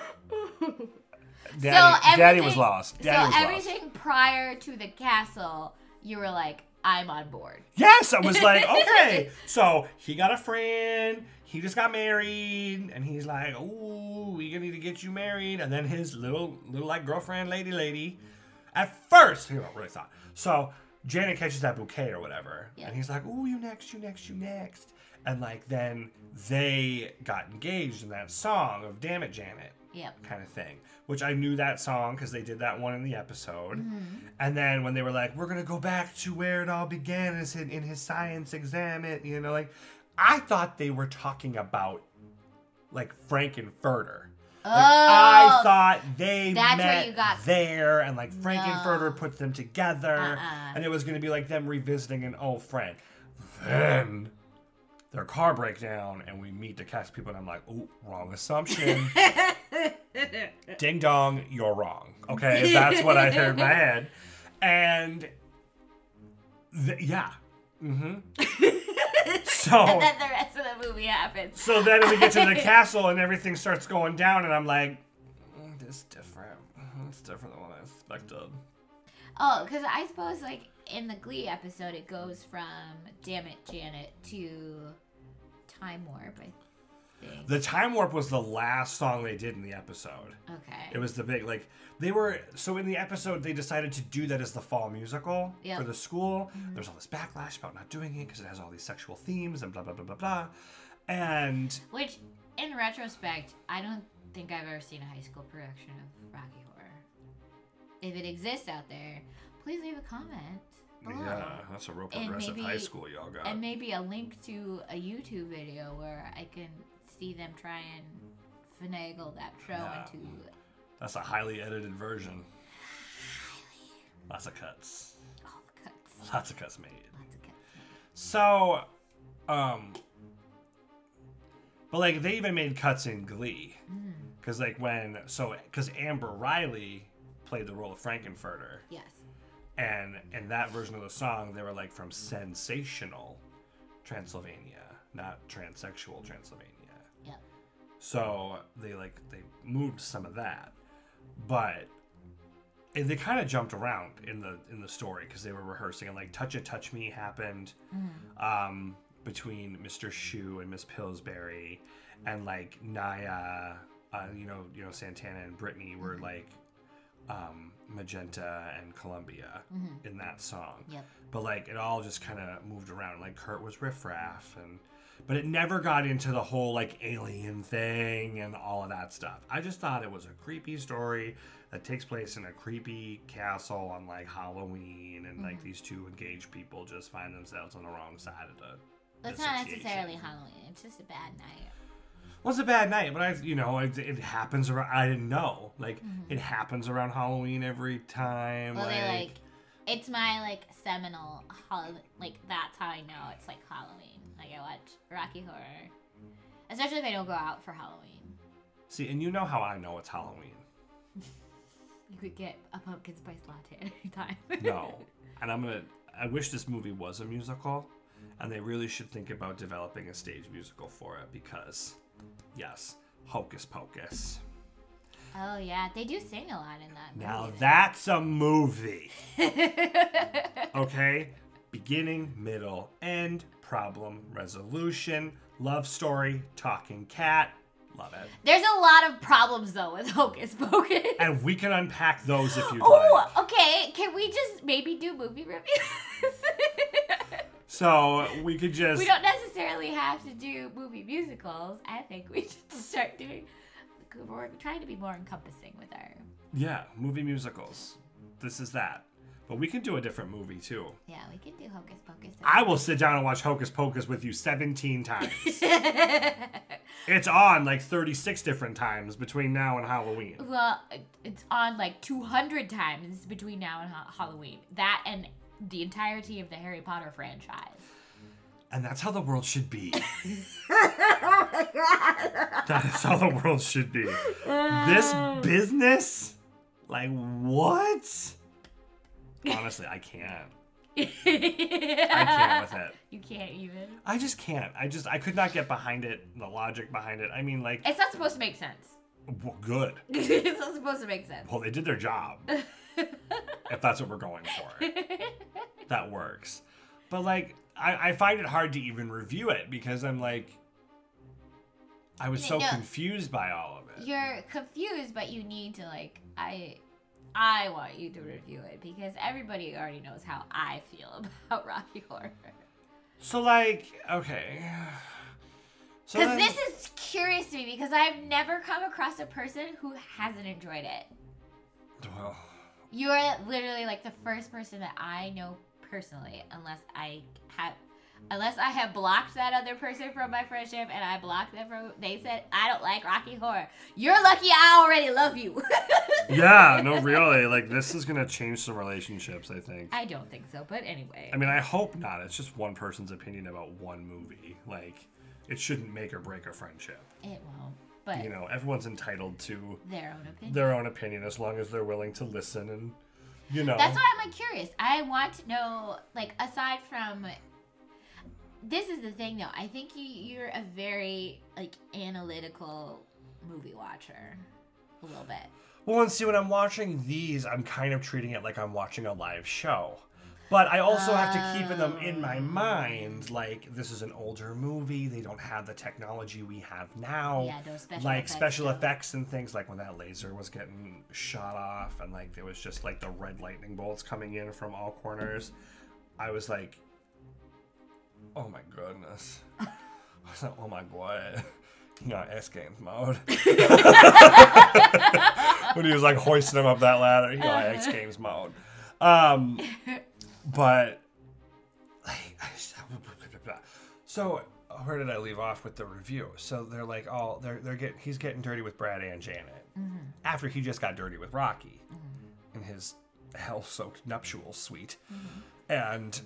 Daddy, Daddy was lost. Daddy so was lost. everything prior to the castle, you were like, I'm on board. Yes, I was like, okay. So he got a friend. He just got married, and he's like, "Ooh, we gonna need to get you married." And then his little, little like girlfriend, lady, lady. At first, know, really thought. So Janet catches that bouquet or whatever, Yeah. and he's like, "Ooh, you next, you next, you next." And like then they got engaged in that song of "Damn It, Janet." Yep. kind of thing. Which I knew that song because they did that one in the episode. Mm-hmm. And then when they were like, "We're gonna go back to where it all began," is in, in his science exam, it you know, like I thought they were talking about like Frank-N-Furter. Oh, I thought they met you got- there, and like Frank-N-Furter No. put them together, Uh-uh. and it was gonna be like them revisiting an old friend. Then their car breaks down, and we meet the cast people, and I'm like, "Oh, wrong assumption." Ding dong, you're wrong. Okay, that's what I heard in my head, and th- yeah, mm-hmm. so and then the rest of the movie happens. so then we get to the castle and everything starts going down, and I'm like, mm, this is different. Mhm, It's different than what I expected. Oh, because I suppose like in the Glee episode, it goes from "Damn It, Janet" to "Time Warp." I think. The time warp was the last song they did in the episode. Okay. It was the big like they were so in the episode they decided to do that as the fall musical Yep. for the school. Mm-hmm. There's all this backlash about not doing it because it has all these sexual themes and blah blah blah blah blah. And Which, in retrospect, I don't think I've ever seen a high school production of Rocky Horror. If it exists out there, please leave a comment. below. yeah, that's a real And progressive high school y'all got. And maybe a link to a YouTube video where I can see them try and finagle that show Yeah. into. That's a highly edited version. Lots of cuts. All the cuts. Lots of cuts made. Lots of cuts. So, um, but like they even made cuts in Glee, because like when so because Amber Riley played the role of Frank-N-Furter, Yes. and in that version of the song they were like from sensational Transylvania, not transsexual Transylvania. So they like they moved some of that, but and they kind of jumped around in the in the story because they were rehearsing and like "Touch It, Touch Me" happened um, between Mr. Schue and Miss Pillsbury, and like Naya, uh, you know, you know Santana and Brittany were like um, Magenta and Columbia in that song. Yep. But like it all just kind of moved around. Like Kurt was Riff Raff, and but it never got into the whole like alien thing and all of that stuff. I just thought it was a creepy story that takes place in a creepy castle on like Halloween, and like mm-hmm. these two engaged people just find themselves on the wrong side of the. That's not necessarily Halloween. It's just a bad night. Well, it's a bad night, but I, you know, it, it happens around. I didn't know, like, mm-hmm. it happens around Halloween every time. Well, like, they like. It's my like seminal hol- like that's how I know it's like Halloween. I watch Rocky Horror, especially if I don't go out for Halloween. see, and you know how I know it's Halloween. You could get a pumpkin spice latte at any time. No, and I'm gonna. I wish this movie was a musical, and they really should think about developing a stage musical for it because, yes, Hocus Pocus. Oh yeah, they do sing a lot in that. Movie. Now that's a movie. Okay? Beginning, middle, end, problem, resolution, love story, talking cat. Love it. There's a lot of problems though with Hocus Pocus. And we can unpack those if you'd Oh, like. okay. Can we just maybe do movie reviews? So we could just. we don't necessarily have to do movie musicals. I think we should start doing. We're trying to be more encompassing with our. Yeah, movie musicals. This is that. But we can do a different movie too. Yeah, we can do Hocus Pocus. I will sit down and watch Hocus Pocus with you 17 times. it's on like 36 different times between now and Halloween. well, it's on like 200 times between now and ha- Halloween. That and the entirety of the Harry Potter franchise. And that's how the world should be. that is how the world should be. This oh. business? Like, what? Honestly, I can't. I can't with it. You can't even. I just can't. I just, I could not get behind it, the logic behind it. I mean, like, It's not supposed to make sense. well, good. it's not supposed to make sense. Well, they did their job. if that's what we're going for. That works. But like I, I find it hard to even review it because I'm like I was so No. confused by all of it. You're confused, but you need to like I I want you to review it because everybody already knows how I feel about Rocky Horror. So like, okay. Because then- this is curious to me because I've never come across a person who hasn't enjoyed it. well, You're literally like the first person that I know personally, unless I have, unless I have blocked that other person from my friendship and I blocked them from. They said I don't like Rocky Horror. You're lucky I already love you. yeah, no, really. Like this is gonna change some relationships. I think. I don't think so, but anyway. I mean, I hope not. It's just one person's opinion about one movie. Like, it shouldn't make or break a friendship. it won't. But You know, everyone's entitled to their own opinion. their own opinion as long as they're willing to listen and, you know. That's why I'm like curious. I want to know, like, aside from. This is the thing, though. I think you, you're a very like analytical movie watcher, a little bit. Well, and see, when I'm watching these, I'm kind of treating it like I'm watching a live show. But I also have to keep them in my oh. mind, like this is an older movie. They don't have the technology we have now, Yeah, those special like effects special stuff. effects and things. Like when that laser was getting shot off, and like there was just like the red lightning bolts coming in from all corners. I was like, "Oh my goodness!" I was like, "Oh my god." You got X Games mode. when he was like hoisting him up that ladder, he got X Games mode. Um, but like, I just- so where did I leave off with the review? So they're like, all they're they're getting he's getting dirty with Brad and Janet mm-hmm. after he just got dirty with Rocky mm-hmm. in his hell-soaked nuptial suite, mm-hmm. and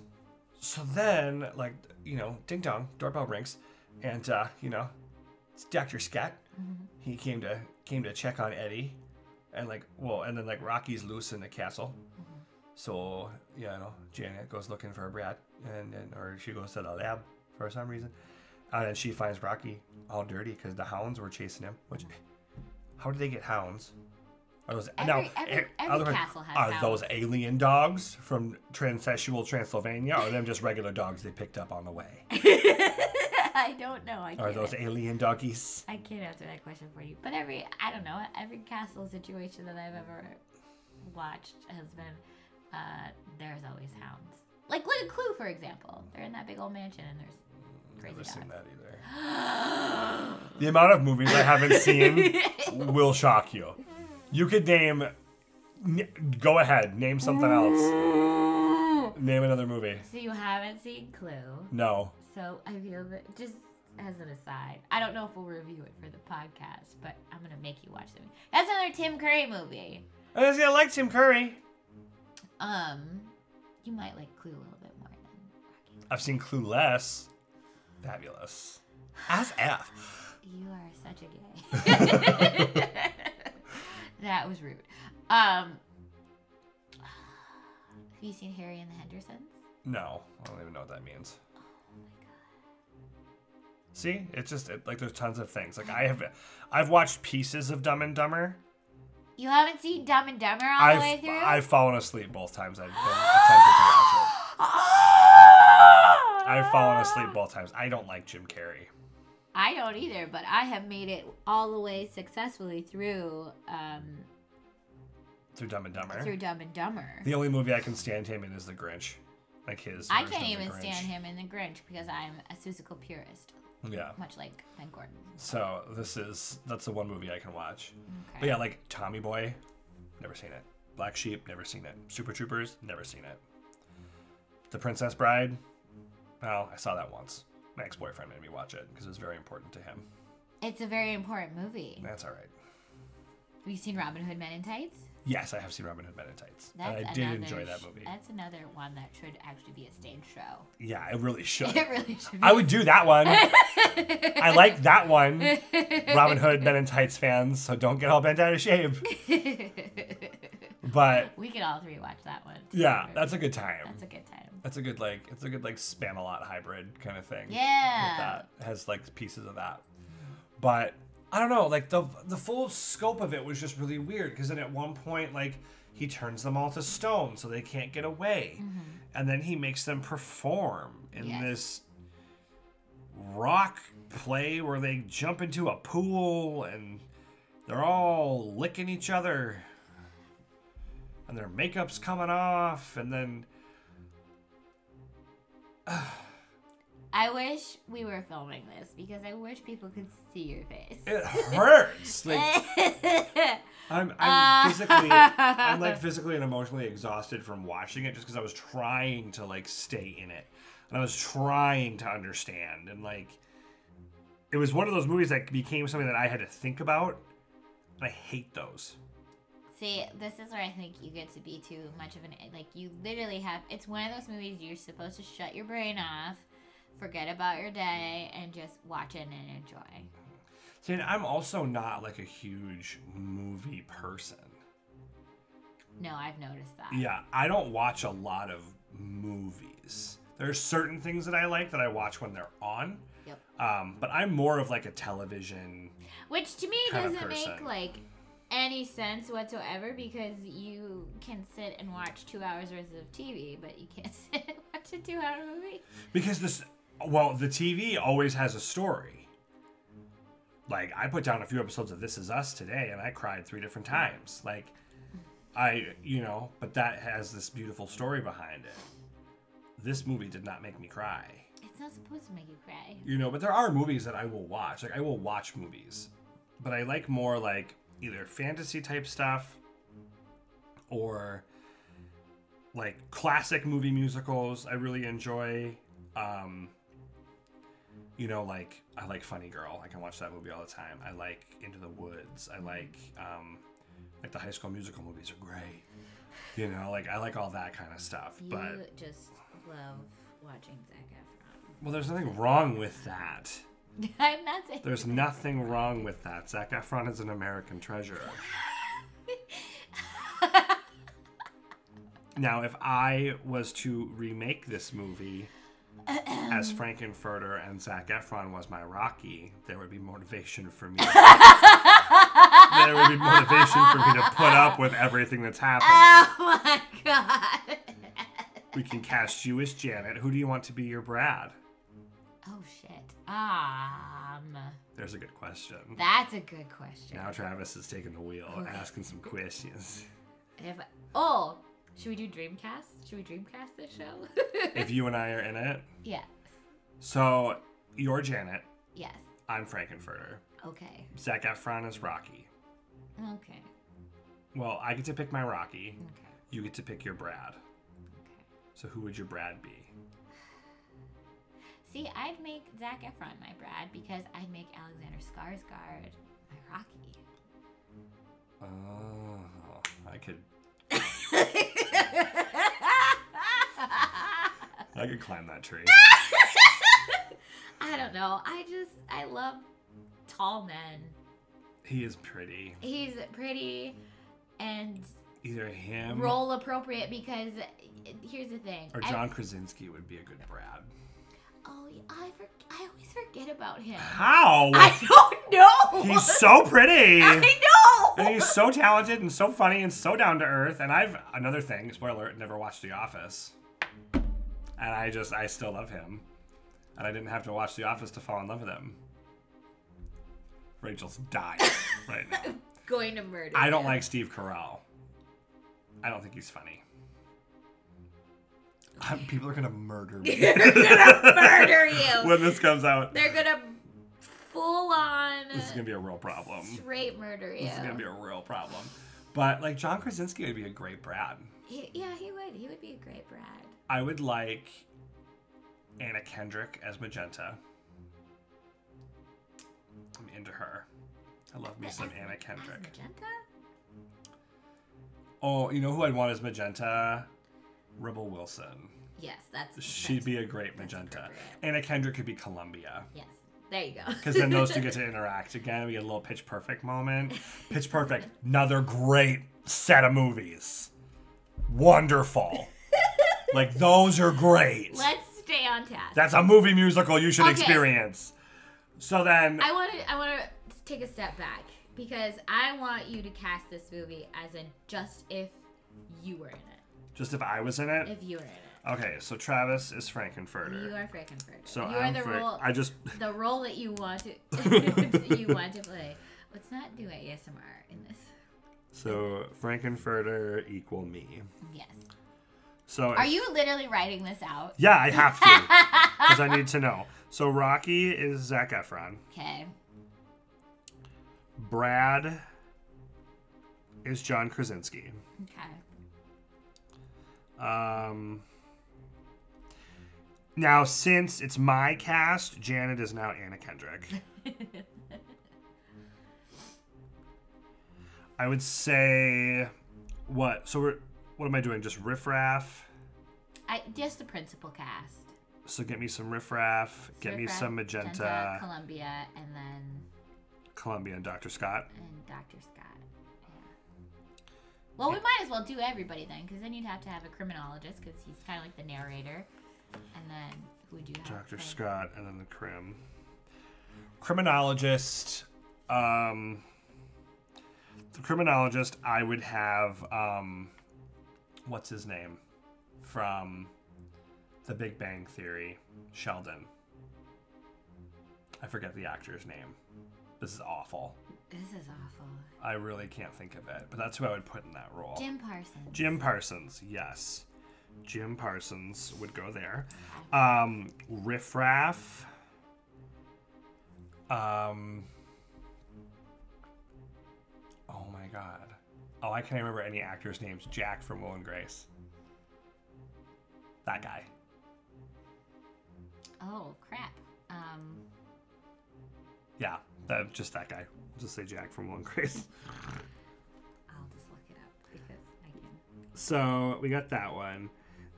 so then like you know, ding dong, doorbell rings, and uh, you know, it's Doctor Scott. Mm-hmm. He came to came to check on Eddie, and like well, and then like Rocky's loose in the castle. Mm-hmm. So yeah, you know, Janet goes looking for Brad, and then or she goes to the lab for some reason, uh, and then she finds Rocky all dirty because the hounds were chasing him. Which, mm-hmm. how did they get hounds? Are those Every- now? every- eh, every castle has are those alien dogs from transsexual Transylvania, or are them just regular dogs they picked up on the way? I don't know. I Are those alien doggies? I can't answer that question for you. But every I don't know every castle situation that I've ever watched has been uh, there's always hounds. Like look at Clue for example. They're in that big old mansion and there's crazy Never seen dogs. that either. The amount of movies I haven't seen will shock you. You could name. n- Go ahead, name something else. Name another movie. So you haven't seen Clue. No. So I feel that just as an aside, I don't know if we'll review it for the podcast, but I'm gonna make you watch it. That's another Tim Curry movie. I was gonna like Tim Curry. Um, you might like Clue a little bit more than Rocky. I've seen Clueless. Fabulous. As F. You are such a gay. that was rude. Um, have you seen Harry and the Hendersons? No, I don't even know what that means. See, it's just it, like there's tons of things. Like I have, I've watched pieces of Dumb and Dumber, You haven't seen Dumb and Dumber all the way I've through? I've fallen asleep both times I've been attempted to watch it. I've fallen asleep both times. I don't like Jim Carrey. I don't either, but I have made it all the way successfully through um, Through Dumb and Dumber. through Dumb and Dumber. The only movie I can stand him in is The Grinch. Like his. I can't even stand him in The Grinch because I'm a physical purist, Yeah. much like Ben Gordon. So this is that's the one movie I can watch. Okay. But yeah, like Tommy Boy, never seen it. Black Sheep, never seen it. Super Troopers, never seen it. The Princess Bride, well, I saw that once. My ex-boyfriend made me watch it because it was very important to him. It's a very important movie. That's all right. Have you seen Robin Hood Men in Tights? Yes, I have seen Robin Hood Men in Tights, That's and I did enjoy that movie. That's another one that should actually be a stage show. Yeah, it really should. It really should. Be I would do that one. I like that one. Robin Hood Men in Tights fans, so don't get all bent out of shape. But we could all three watch that one. yeah, that's a good time. that's a good time. That's a good like it's a good like Spamalot hybrid kind of thing. Yeah. That has like pieces of that. But I don't know, like the the full scope of it was just really weird because then at one point like he turns them all to stone so they can't get away. Mm-hmm. And then he makes them perform in Yes. this rock play where they jump into a pool and they're all licking each other and their makeup's coming off and then I wish we were filming this because I wish people could see your face. it hurts like I'm, I'm uh. physically I'm like physically and emotionally exhausted from watching it just because I was trying to like stay in it. And I was trying to understand and like it was one of those movies that became something that I had to think about. And I hate those See, this is where I think you get to be too much of an like you literally have it's one of those movies you're supposed to shut your brain off, forget about your day and just watch it and enjoy. See, and I'm also not like a huge movie person No, I've noticed that. yeah I don't watch a lot of movies there are certain things that I like that I watch when they're on Yep. um, but I'm more of like a television Which to me doesn't make like any sense whatsoever because you can sit and watch two hours worth of TV, but you can't sit and watch a two hour movie. Because this, well, the TV always has a story. Like I put down a few episodes of This Is Us today, and I cried three different times. Like, I, you know, but that has this beautiful story behind it. This movie did not make me cry. It's not supposed to make you cry. You know, but there are movies that I will watch. Like I will watch movies, but I like more like either fantasy type stuff or like classic movie musicals. I really enjoy. Um, you know, like I like Funny Girl. I can watch that movie all the time. I like Into the Woods. I like um, like the High School Musical movies are great. You know, like I like all that kind of stuff. You But just love watching Zac Efron. well, there's nothing wrong with that. I'm not saying There's nothing wrong with that. Zac Efron is an American treasure. now, if I was to remake this movie as Frank-N-Furter and Zac Efron was my Rocky, there would be motivation for me. there would be motivation for me to put up with everything that's happening. Oh my god. We can cast you as Janet. Who do you want to be your Brad? Oh shit. Um There's a good question. that's a good question. Now Travis is taking the wheel, asking some questions. If oh, should we do Dreamcast? Should we Dreamcast this show? If you and I are in it, yes. so you're Janet, Yes. I'm Frank-N-Furter. Okay. Zac Efron is Rocky. Okay. Well, I get to pick my Rocky. Okay. You get to pick your Brad. Okay. So who would your Brad be? See, I'd make Zac Efron my Brad because I'd make Alexander Skarsgård my Rocky. Oh, I could. I could climb that tree. I don't know. I just I love tall men. He is pretty. He's pretty and Either him role appropriate because here's the thing. or I- John Krasinski would be a good Brad. I for, I always forget about him. How? I don't know. He's so pretty. I know. and he's so talented and so funny and so down to earth. And I've another thing. Spoiler: alert, never watched The Office, and I just I still love him, and I didn't have to watch The Office to fall in love with him. Rachel's dying right now. Going to murder. I don't you. like Steve Carell. I don't think he's funny. People are gonna murder me murder you. when this comes out. They're gonna full on This is gonna be a real problem. straight murder you. This is gonna be a real problem. But like John Krasinski would be a great Brad. He- yeah, he would. He would be a great Brad. I would like Anna Kendrick as Magenta. I'm into her. I love me some Anna Kendrick. Magenta? Oh, you know who I'd want as Magenta? Rebel Wilson. Yes, that's. She'd that's- be a great Magenta. Anna Kendrick could be Columbia. Yes, there you go. Because then those two get to interact again. We get a little Pitch Perfect moment. Pitch Perfect, another great set of movies. Wonderful. like those are great. Let's stay on task. That's a movie musical you should Okay. experience. So then, I want to. I want to take a step back because I want you to cast this movie as in just if you were in it. Just if I was in it. If you were in it, Okay, so Travis is Frank-N-Furter. you are Frank-N-Furter. so you I'm are the Frank- role. I just the role that you want to you want to play. Let's not do ASMR in this. so Frank-N-Furter equal me. Yes. So Are if- you literally writing this out? Yeah, I have to because I need to know. So Rocky is Zac Efron. Okay. Brad is John Krasinski. Okay. Um, now, since it's my cast, Janet is now Anna Kendrick. I would say, what? So we're what am I doing? Just riffraff. I just the principal cast. So get me some riffraff. Get me Raff, some magenta, Columbia, and then Columbia, and Dr. Scott. and Dr. Scott. Well, we might as well do everybody then, because then you'd have to have a criminologist, because he's kind of like the narrator. And then who would you have? Dr. Scott, and then the crim. Criminologist. Um, the criminologist, I would have. Um, what's his name? From The Big Bang Theory, Sheldon. I forget the actor's name. This is awful. This is awful. I really can't think of it, but that's who I would put in that role. Jim Parsons. Jim Parsons, yes. Jim Parsons would go there. Um, Riff Raff. Um, oh my god. Oh, I can't remember any actors' names. Jack from Will and Grace. That guy. Oh crap. Um. Yeah, that, just that guy. Just say Jack from Will and Grace. I'll just look it up because I can. So we got that one.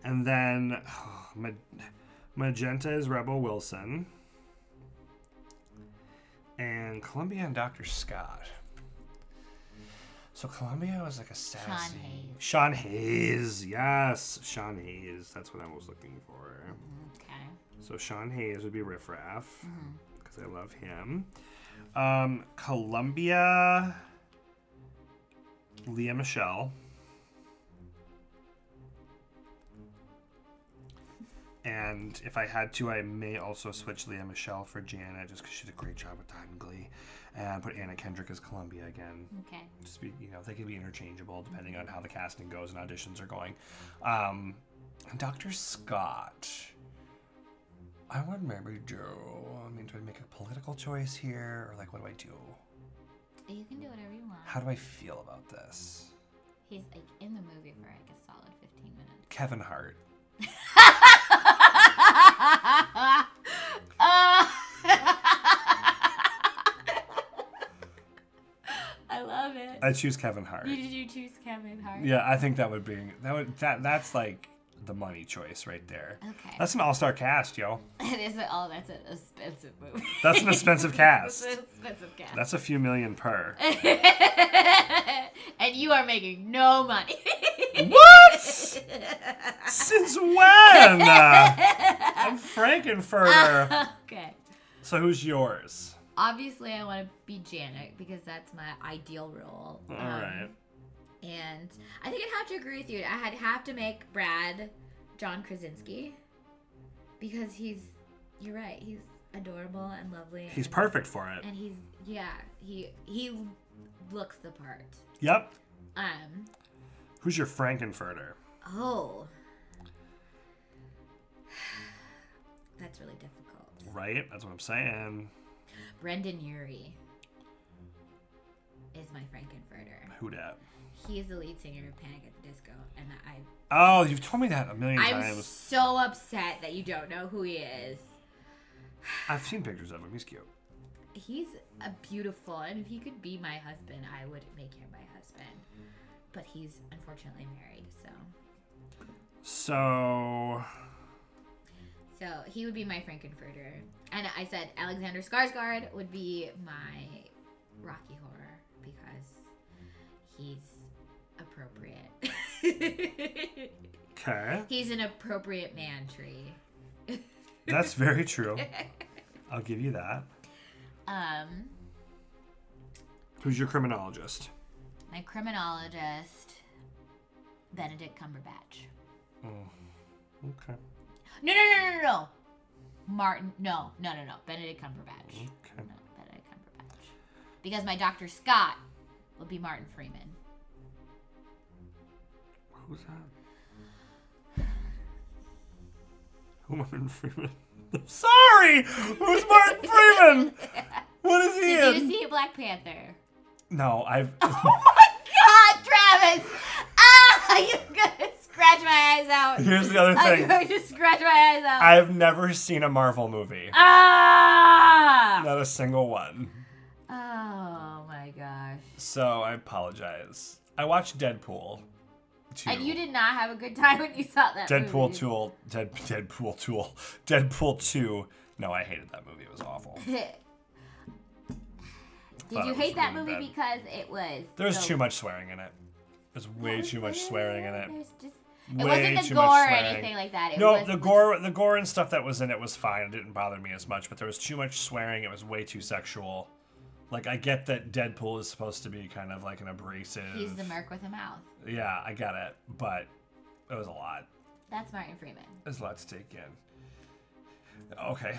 And then Ma- Magenta is Rebel Wilson. And Columbia and Dr. Scott. So Columbia was like a sassy. Sean Hayes. Sean Hayes. Yes. Sean Hayes. That's what I was looking for. Mm-hmm, okay. So Sean Hayes would be Riff Raff. Mm-hmm. Because I love him. Um, Columbia. Lea Michele. And if I had to, I may also switch Lea Michele for Janet, just because she did a great job with that in Glee, and put Anna Kendrick as Columbia again. Okay. Just be, you know, they could be interchangeable depending on how the casting goes and auditions are going. Um, Dr. Scott, I would marry Joe. I mean, do I make a political choice here, or like, what do I do? You can do whatever you want. How do I feel about this? He's like in the movie for like a solid 15 minutes. Kevin Hart. Uh, I love it. I choose Kevin Hart. Did you choose Kevin Hart? Yeah, I think that would be that would that that's like the money choice right there. Okay. That's an all-star cast, yo. It is a, oh, that's an expensive movie. That's an expensive cast. That's an expensive cast. That's a few million per. and you are making no money. What? Since when? Uh, I'm Frank-N-Furter. okay. So who's yours? obviously I want to be Janet because that's my ideal role. All Um, right. And I think I'd have to agree with you. I'd have to make Brad John Krasinski because he's. You're right. He's adorable and lovely. He's and, perfect for it. And he's yeah. He he looks the part. Yep. Um. Who's your Frank-N-Furter? Oh. That's really difficult. Right? That's what I'm saying. Brendon Urie is my Frank-N-Furter. Who dat? He's the lead singer of Panic at the Disco, and I Oh, you've told me that a 1000000 I'm times. so upset that you don't know who he is. I've seen pictures of him. He's cute. He's a beautiful, and if he could be my husband, I would make him my husband. But he's unfortunately married, so So, so he would be my Frank-N-Furter. And I said Alexander Skarsgård would be my Rocky Horror because he's appropriate. okay. he's an appropriate man tree. That's very true. I'll give you that. Um, Who's your criminologist? my criminologist, Benedict Cumberbatch. Okay. No, no, no, no, no. Martin. No, no, no, no. Benedict Cumberbatch. Okay. No, Benedict Cumberbatch. Because my Dr. Scott will be Martin Freeman. Who's that? Who Martin Freeman? Sorry! Who's Martin Freeman? What is he Did in? you see Black Panther? No, I've. Oh my God, Travis! Ah, you're gonna scratch my eyes out. Here's the other thing. I'm going to scratch my eyes out. I've never seen a Marvel movie. ah! Not a single one. Oh my gosh. So I apologize. I watched Deadpool. 2. And you did not have a good time when you saw that Deadpool movie. 2. Dead, Deadpool 2. Deadpool 2. No, I hated that movie. It was awful. Did you hate that really movie bad. because it was There was so- too much swearing in it. There's way too much swearing in it. Just it wasn't the gore or anything like that. It No, the gore, the gore and stuff that was in it was fine. It didn't bother me as much. But there was too much swearing. It was way too sexual. Like I get that Deadpool is supposed to be kind of like an abrasive. He's the merc with a mouth. Yeah, I get it, but it was a lot. That's Martin Freeman. There's a lot to take in. Okay,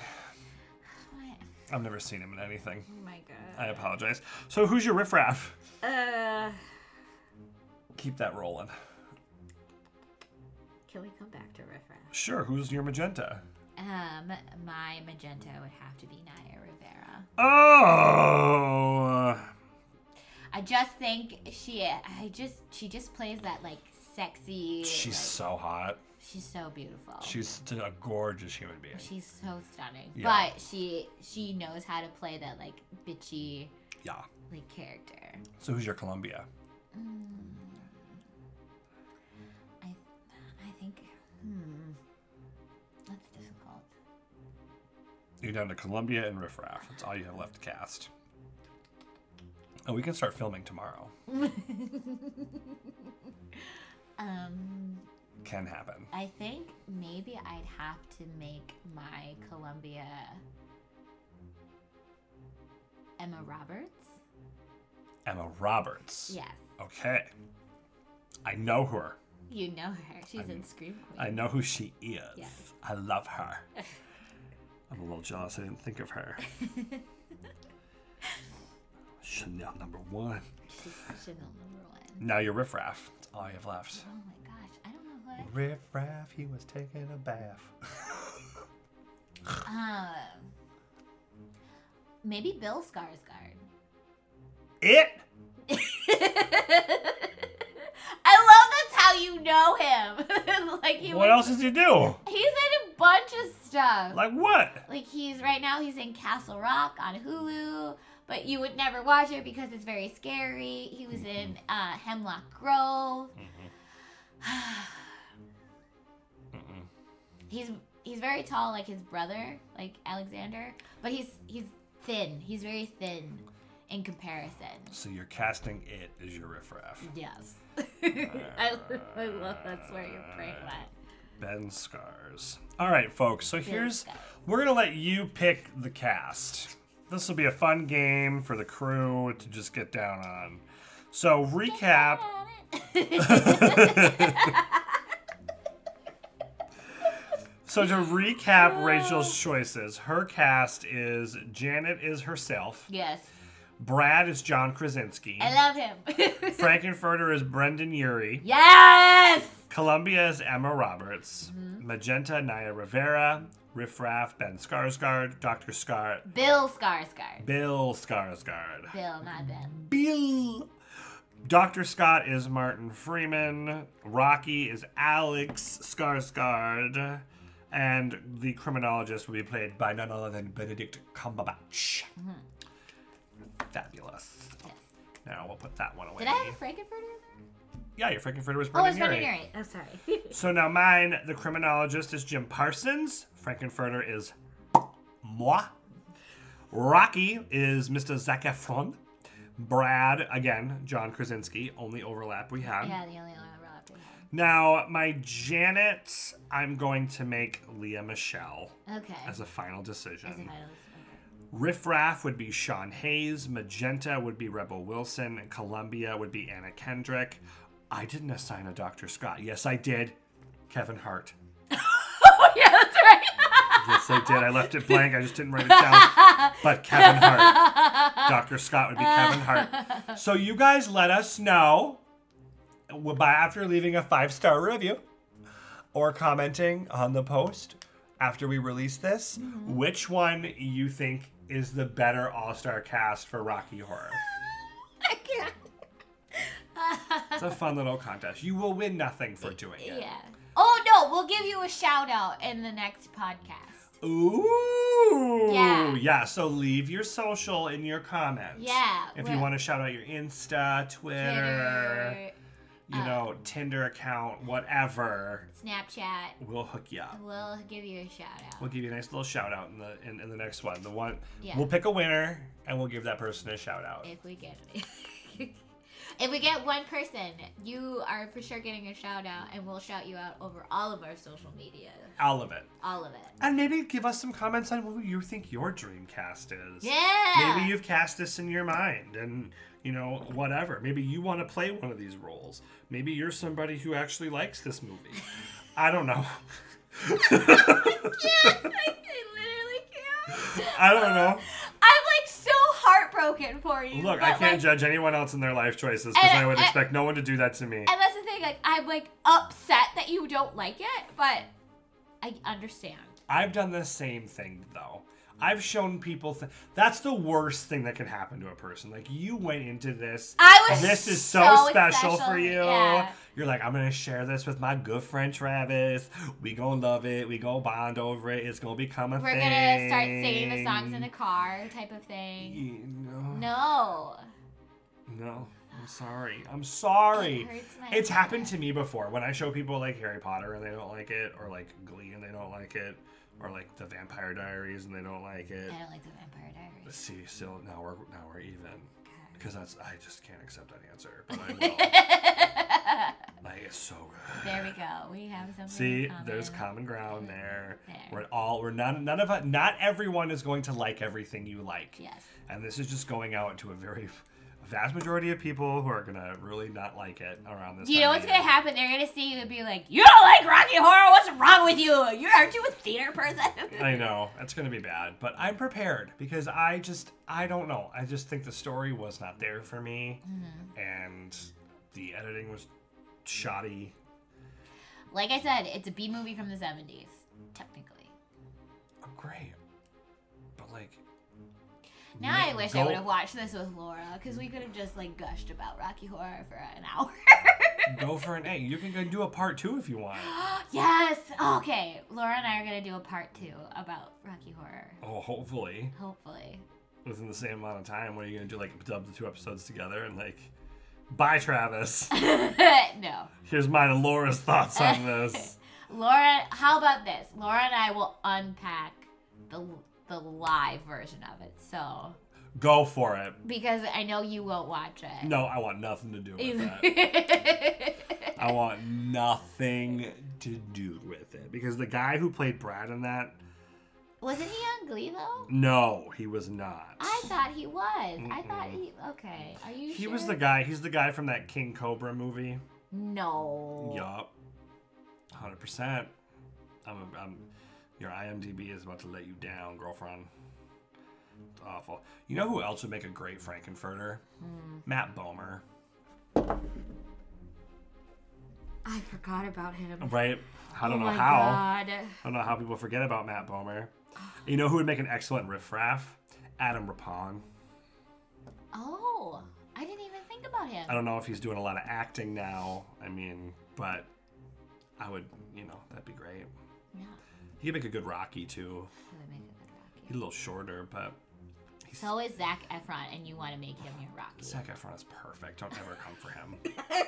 What? I've never seen him in anything. Oh my god. I apologize. So who's your riffraff? Uh, Keep that rolling. can we come back to Riff Raff? Sure. Who's your magenta? Um, my magenta would have to be Naya Rivera. Oh. I just think she, I just, she just plays that like sexy. She's like, so hot. she's so beautiful. She's a gorgeous human being. She's so stunning. Yeah. But she she knows how to play that like bitchy Yeah. like character. So who's your Columbia? I I think hmm You're down to Columbia and Riff Raff. That's all you have left to cast. And we can start filming tomorrow. Um Can happen. I think maybe I'd have to make my Columbia Emma Roberts. Emma Roberts. Yes. Okay. I know her. You know her. She's in Scream Queen. I know who she is. Yes. I love her. I'm a little jealous I didn't think of her. Chanel number one. Chanel number one. Now you're Riff Raff. That's all you have left. Oh my gosh. I don't know who I Riff Raff, he was taking a bath. Um, maybe Bill Skarsgård. it? I love that's how you know him. like he What was, else does he do? He's in a bunch of stuff. Like what? Like he's right now he's in Castle Rock on Hulu, but you would never watch it because it's very scary. He was in uh, Hemlock Grove. he's he's very tall like his brother, like Alexander, but he's he's thin. He's very thin in comparison. So you're casting it as your Riff Raff. Yes. I, I love that's where your brain went. Ben Scars. All right, folks. So here's Scars. we're gonna let you pick the cast. this will be a fun game for the crew to just get down on. So recap. So to recap Rachel's choices, her cast is Janet is herself, yes. Brad is John Krasinski, I love him. Frank-N-Furter is Brendon Urie, yes! Columbia is Emma Roberts, mm-hmm. Magenta Naya Rivera, Riff Raff Ben Skarsgård, Dr. Scar Bill Skarsgård. Bill Skarsgård. Bill, not Ben. Bill. Dr. Scott is Martin Freeman. Rocky is Alex Skarsgård. And the criminologist will be played by none other than Benedict Cumberbatch. Mm-hmm. Fabulous. Yes. Now we'll put that one away. Did I have a Frank-N-Furter? Yeah, your freaking fritter was Oh, it's Brendon Urie. Urie. I'm sorry. So now mine, the criminologist is Jim Parsons. Frank-N-Furter is moi. Rocky is Mr. Zac Efron. Brad, again, John Krasinski. Only overlap we have. yeah, the only left we had. Now, my Janet, I'm going to make Lea Michele Okay. as a final As decision. a final- okay. Riff Raff would be Sean Hayes. Magenta would be Rebel Wilson. And Columbia would be Anna Kendrick. I didn't assign a Dr. Scott. Yes, I did. Kevin Hart. Oh, yeah, that's right. Yes, I did. I left it blank. I just didn't write it down. But Kevin Hart. Dr. Scott would be Kevin Hart. So you guys let us know by after leaving a five star review or commenting on the post after we release this, mm-hmm. which one you think is the better all star cast for Rocky Horror. I can't. It's a fun little contest. You will win nothing for doing it. Yeah. Oh no, we'll give you a shout out in the next podcast. Ooh. Yeah. Yeah. So leave your social in your comments. Yeah, If you want to shout out your Insta, Twitter, Twitter, you oh. know, Tinder account, whatever, Snapchat. we'll hook you up. We'll give you a shout out. We'll give you a nice little shout out in the in, in the next one. The one Yeah. we'll pick a winner and we'll give that person a shout out. If we get If we get one person, you are for sure getting a shout out and we'll shout you out over all of our social media. All of it. All of it. And maybe give us some comments on who you think your dream cast is. Yeah. Maybe you've cast this in your mind and you know, whatever. Maybe you want to play one of these roles. Maybe you're somebody who actually likes this movie. I don't know. I can't. I literally can't. I don't know. I'm like so heartbroken for you. Look, I can't like, judge anyone else in their life choices because I would and- expect no one to do that to me. And that's the thing, like I'm like upset that you don't like it, but I understand. I've done the same thing though. I've shown people th- that's the worst thing that can happen to a person. Like you went into this. I was This is so, so special, special, for you. yeah. You're like, I'm gonna share this with my good friend Travis. We gonna love it. We gonna bond over it. It's gonna become a We're thing. gonna start singing the songs in the car, type of thing. You know, No. no. I'm sorry. I'm sorry. It It's heart. happened to me before when I show people like Harry Potter and they don't like it, or like Glee and they don't like it, or like the Vampire Diaries and they don't like it. I don't like the Vampire Diaries. See, still now we're now we're even because that's I just can't accept that answer, but I will. like it's so good. there we go. We have something. See, common. there's common ground there. There. We're all we're none none of us not everyone is going to like everything you like. Yes. And this is just going out to a very vast majority of people who are gonna really not like it around this. Do you time know what's gonna happen? They're gonna see you and be like, "You don't like Rocky Horror? What's wrong with you? You aren't you a theater person?" I know it's gonna be bad, but I'm prepared because I just I don't know. I just think the story was not there for me, Mm-hmm. and the editing was shoddy. like I said, it's a B movie from the '70s, technically. I'm great, but like Now I wish go- I would have watched this with Laura because we could have just like gushed about Rocky Horror for an hour. go for an A. You can go do a part two if you want. yes. Okay. Laura and I are gonna do a part two about Rocky Horror. Oh, hopefully Hopefully. within the same amount of time. What are you gonna do? Like dub the two episodes together and like, bye, Travis. no. Here's mine and Laura's thoughts on this. Laura, how about this? Laura and I will unpack the the live version of it. So Go for it. because I know you won't watch it. No, I want nothing to do with that. I want nothing to do with it because the guy who played Brad in that, Wasn't he on Glee though? No, he was not. I thought he was. I thought he. Okay, are you? he sure? was the guy. He's the guy from that King Cobra movie. No. Yup. 100%. I'm, I'm, your IMDb is about to let you down, girlfriend. It's awful. You know who else would make a great Frank-N-Furter? Hmm. Matt Bomer. I forgot about him. Right? I don't oh know my how. God. I don't know how people forget about Matt Bomer. You know who would make an excellent Riff Raff? Adam Rapon. Oh, I didn't even think about him. I don't know if he's doing a lot of acting now. I mean, but I would, you know, that'd be great. Yeah, He'd make a good Rocky too. he would make a good Rocky. He's a little shorter, but he's So is Zac Efron, and you want to make him your Rocky. Zac Efron is perfect. Don't ever come for him.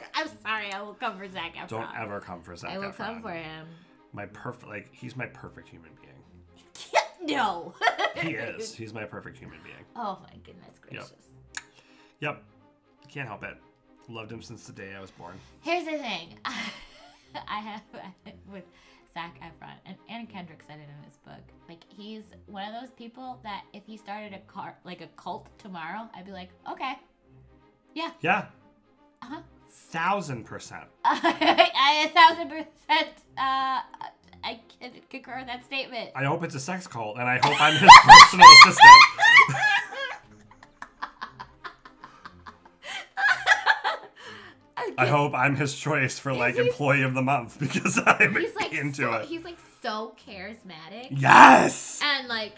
I'm sorry, I will come for Zac Efron. Don't ever come for Zac I will Efron. come for him. My perfect, like he's my perfect human being. no. He is. He's my perfect human being. Oh my goodness gracious. Yep. Can't help it. Loved him since the day I was born. Here's the thing. I have with Zac Efron, and Anna Kendrick said it in his book. Like he's one of those people that if he started a car like a cult tomorrow, I'd be like, okay, yeah, Yeah. uh huh. Thousand percent. I a thousand percent. Uh, I can concur with that statement. I hope it's a sex cult, and I hope I'm his personal assistant. I hope I'm his choice for like employee of the month because I'm He's like into so, it. he's like so charismatic Yes. and like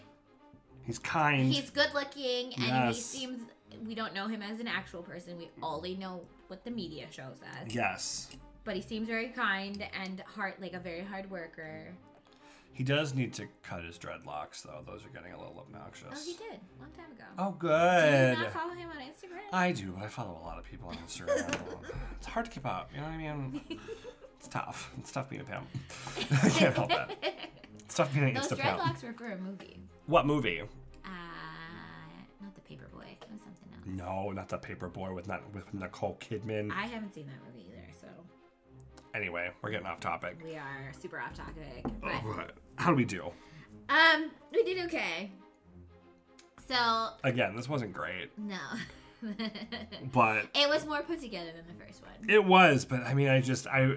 He's kind. he's good looking and Yes. he seems we don't know him as an actual person we only know what the media shows us yes. but he seems very kind and hard like a very hard worker He does need to cut his dreadlocks though. Those are getting a little obnoxious. oh he did long time ago Oh, good. do you not follow him on instagram I do, but I follow a lot of people on Instagram. it's hard to keep up. You know what I mean? It's tough. It's tough being a pimp. I can't help it. It's tough being those against a pimp. dreadlocks were for a movie What movie? uh not the paperboy it was something else No, not the Paperboy with not with Nicole Kidman. i haven't seen that movie Anyway, we're getting off topic. we are super off topic but How do we do? Um, we did okay. So Again, this wasn't great, no, but it was more put together than the first one. it was. But I mean, I just I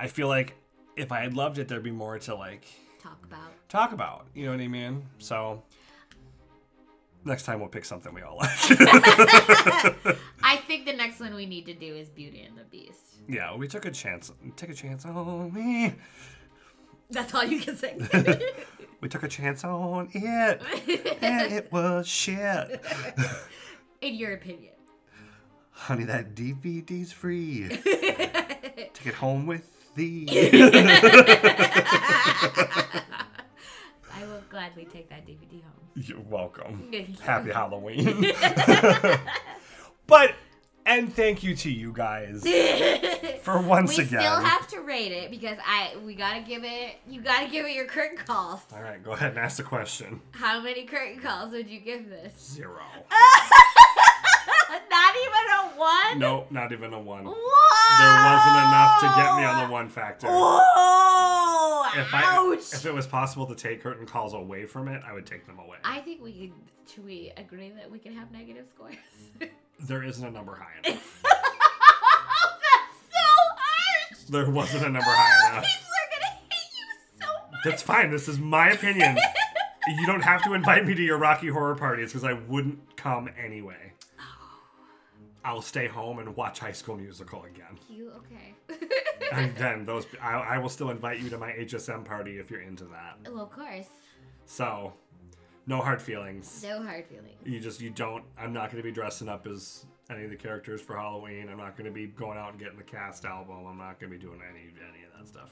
I feel like if I had loved it, there'd be more to like Talk about. talk about. You know what I mean? So next time we'll pick something we all like. I think the next one we need to do is Beauty and the Beast. yeah, we took a chance. Take a chance on me. That's all you can say. We took a chance on it, and it was shit. In your opinion. Honey, that DVD's free. Take it home with thee. Gladly take that DVD home. You're welcome. Happy Halloween. but and thank you to you guys for once we again. We still have to rate it because I we gotta give it you gotta give it your curtain calls. All right, go ahead and ask the question. How many curtain calls would you give this? Zero. Not even a one? Nope, not even a one. Whoa! There wasn't enough to get me on the one factor. Whoa! If I Ouch! if it was possible to take curtain calls away from it, I would take them away. I think we could. Should we agree that we can have negative scores? There isn't a number high enough. That's so harsh. There wasn't a number high enough. People are gonna hate you so much. That's fine. This is my opinion. you don't have to invite me to your Rocky Horror parties because I wouldn't come anyway. I'll stay home and watch High School Musical again. You okay? And then those, I, I will still invite you to my HSM party if you're into that. well, of course. So, no hard feelings. No hard feelings. You just, you don't, I'm not going to be dressing up as any of the characters for Halloween. I'm not going to be going out and getting the cast album. I'm not going to be doing any, any of that stuff.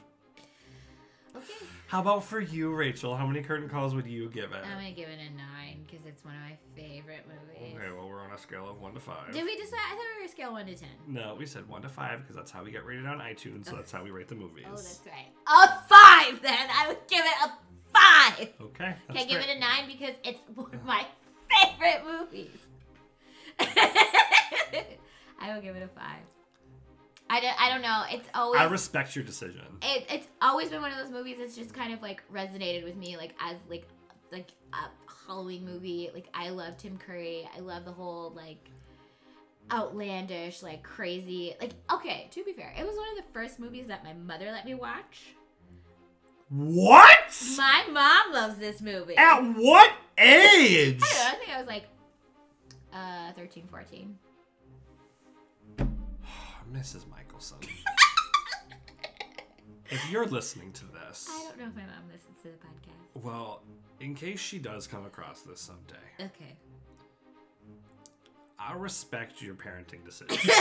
Okay. How about for you, Rachel? How many curtain calls would you give it? I'm gonna give it a nine because it's one of my favorite movies. Okay, well, we're on a scale of one to five. Did we decide? I thought we were scale one to ten. No, we said one to five because that's how we get rated on iTunes. So that's how we rate the movies. Oh, that's right. A five then. I would give it a five. okay. Can I give it a nine because it's one of my favorite movies. I will give it a five. I don't, I don't know. It's always I respect your decision. it, it's always been one of those movies that's just kind of like resonated with me like as like like a Halloween movie. Like I love Tim Curry. I love the whole like outlandish, like crazy. Like okay, to be fair, it was one of the first movies that my mother let me watch. What? My mom loves this movie. At what age? I don't know. I think I was like uh 13, 14. Mrs. Michelson. if you're listening to this, I don't know if my mom listens to the podcast. well, in case she does come across this someday, Okay. I respect your parenting decision.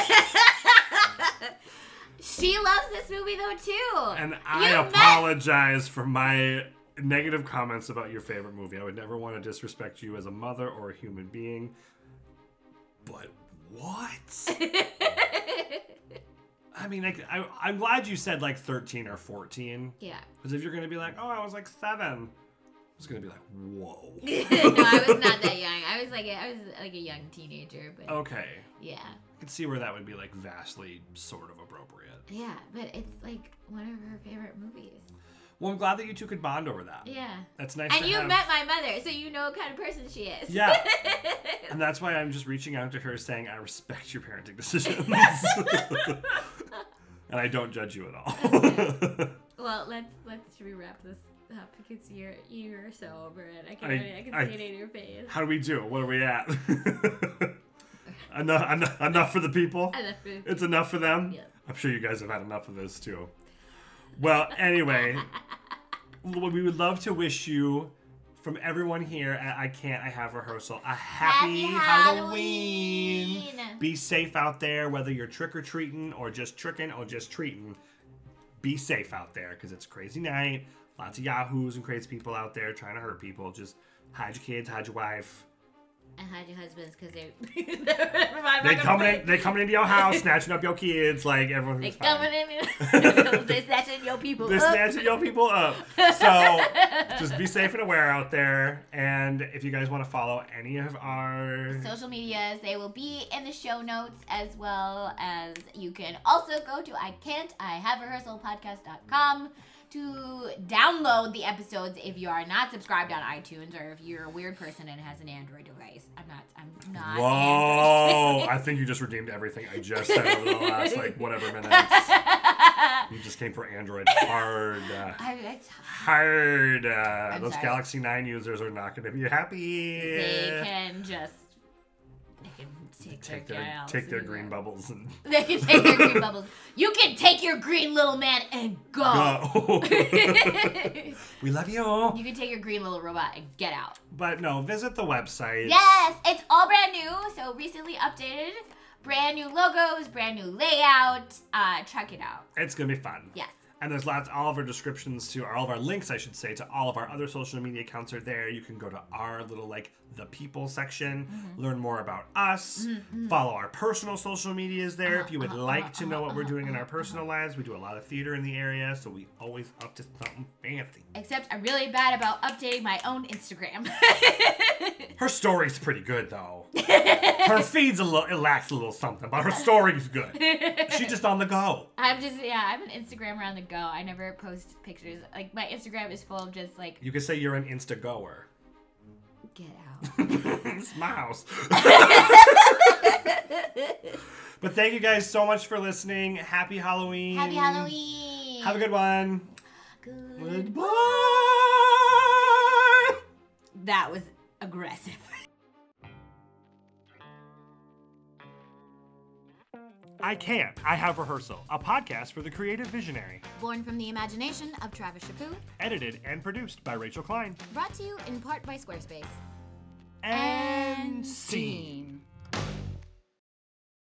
She loves this movie though too. and I You met- apologize for my negative comments about your favorite movie. I would never want to disrespect you as a mother or a human being. But what? I mean, like, I, I'm glad you said like 13 or 14. yeah. Because if you're going to be like, oh, I was like seven, I was going to be like, whoa. no, I was not that young. I was like a, I was like a young teenager, but Okay. yeah, I can see where that would be like vastly sort of appropriate. yeah. But it's like one of her favorite movies. Well, I'm glad that you two could bond over that. Yeah. That's nice And you have. met my mother, so you know what kind of person she is. Yeah. And that's why I'm just reaching out to her saying, I respect your parenting decisions. and I don't judge you at all. well, let's let's should we wrap this up because you're you're so over it. I can I- I can I- see it in your face. How do we do? What are we at? enough, enough, enough for the people? I love it. It's enough for them? Yeah. I'm sure you guys have had enough of this too. Well, anyway, we would love to wish you, from everyone here at I Can't, I Have Rehearsal, a happy, Happy Halloween. Halloween. Be safe out there, whether you're trick or treating or just tricking or just treating. Be safe out there because it's a crazy night. Lots of yahoos and crazy people out there trying to hurt people. Just hide your kids, hide your wife. And hide your husbands because they They coming in, they coming into your house, snatching up your kids, like They everyone's fine. coming in. they snatching your people They're snatching your people up. So just be safe and aware out there. And if you guys want to follow any of our social medias. They will be in the show notes as well as you can also go to I can't I have rehearsal podcast.com to download the episodes if you are not subscribed on iTunes or if you're a weird person and has an Android device. I'm not I'm not Whoa! I think you just redeemed everything I just said over the last like whatever minutes. You just came for Android hard. Uh, I, hard. Uh, those sorry. Galaxy 9 users are not going to be happy. they can just take, take their, their take their green bubbles and They can take their green bubbles. You can take your green little man and go. go. we love you. you can take your green little robot and get out. But no, visit the website. Yes, it's all brand new, so recently updated. Brand new logos, brand new layout. Uh, check it out. It's gonna be fun. Yes. And there's lots, all of our descriptions to, all of our links, I should say, to all of our other social media accounts are there. You can go to our little, like, the people section, Mm-hmm. learn more about us, follow our personal social medias there if you would like to know what we're doing in our personal lives. We do a lot of theater in the area, so we always up to something fancy. Except I'm really bad about updating my own Instagram. Her story's pretty good, though. her feed's a little, it lacks a little something, but her story's good. She's just on the go. I'm just yeah, I'm an Instagrammer on the go. I never post pictures. Like my Instagram is full of just like You could say you're an Insta goer. get out. it's my house. but thank you guys so much for listening. Happy Halloween. Happy Halloween. Have a good one. good. Goodbye. That was aggressive. I can't. I have rehearsal. A podcast for the creative visionary. Born from the imagination of Travis Shapu, Edited and produced by Rachel Klein. brought to you in part by Squarespace. And scene. scene.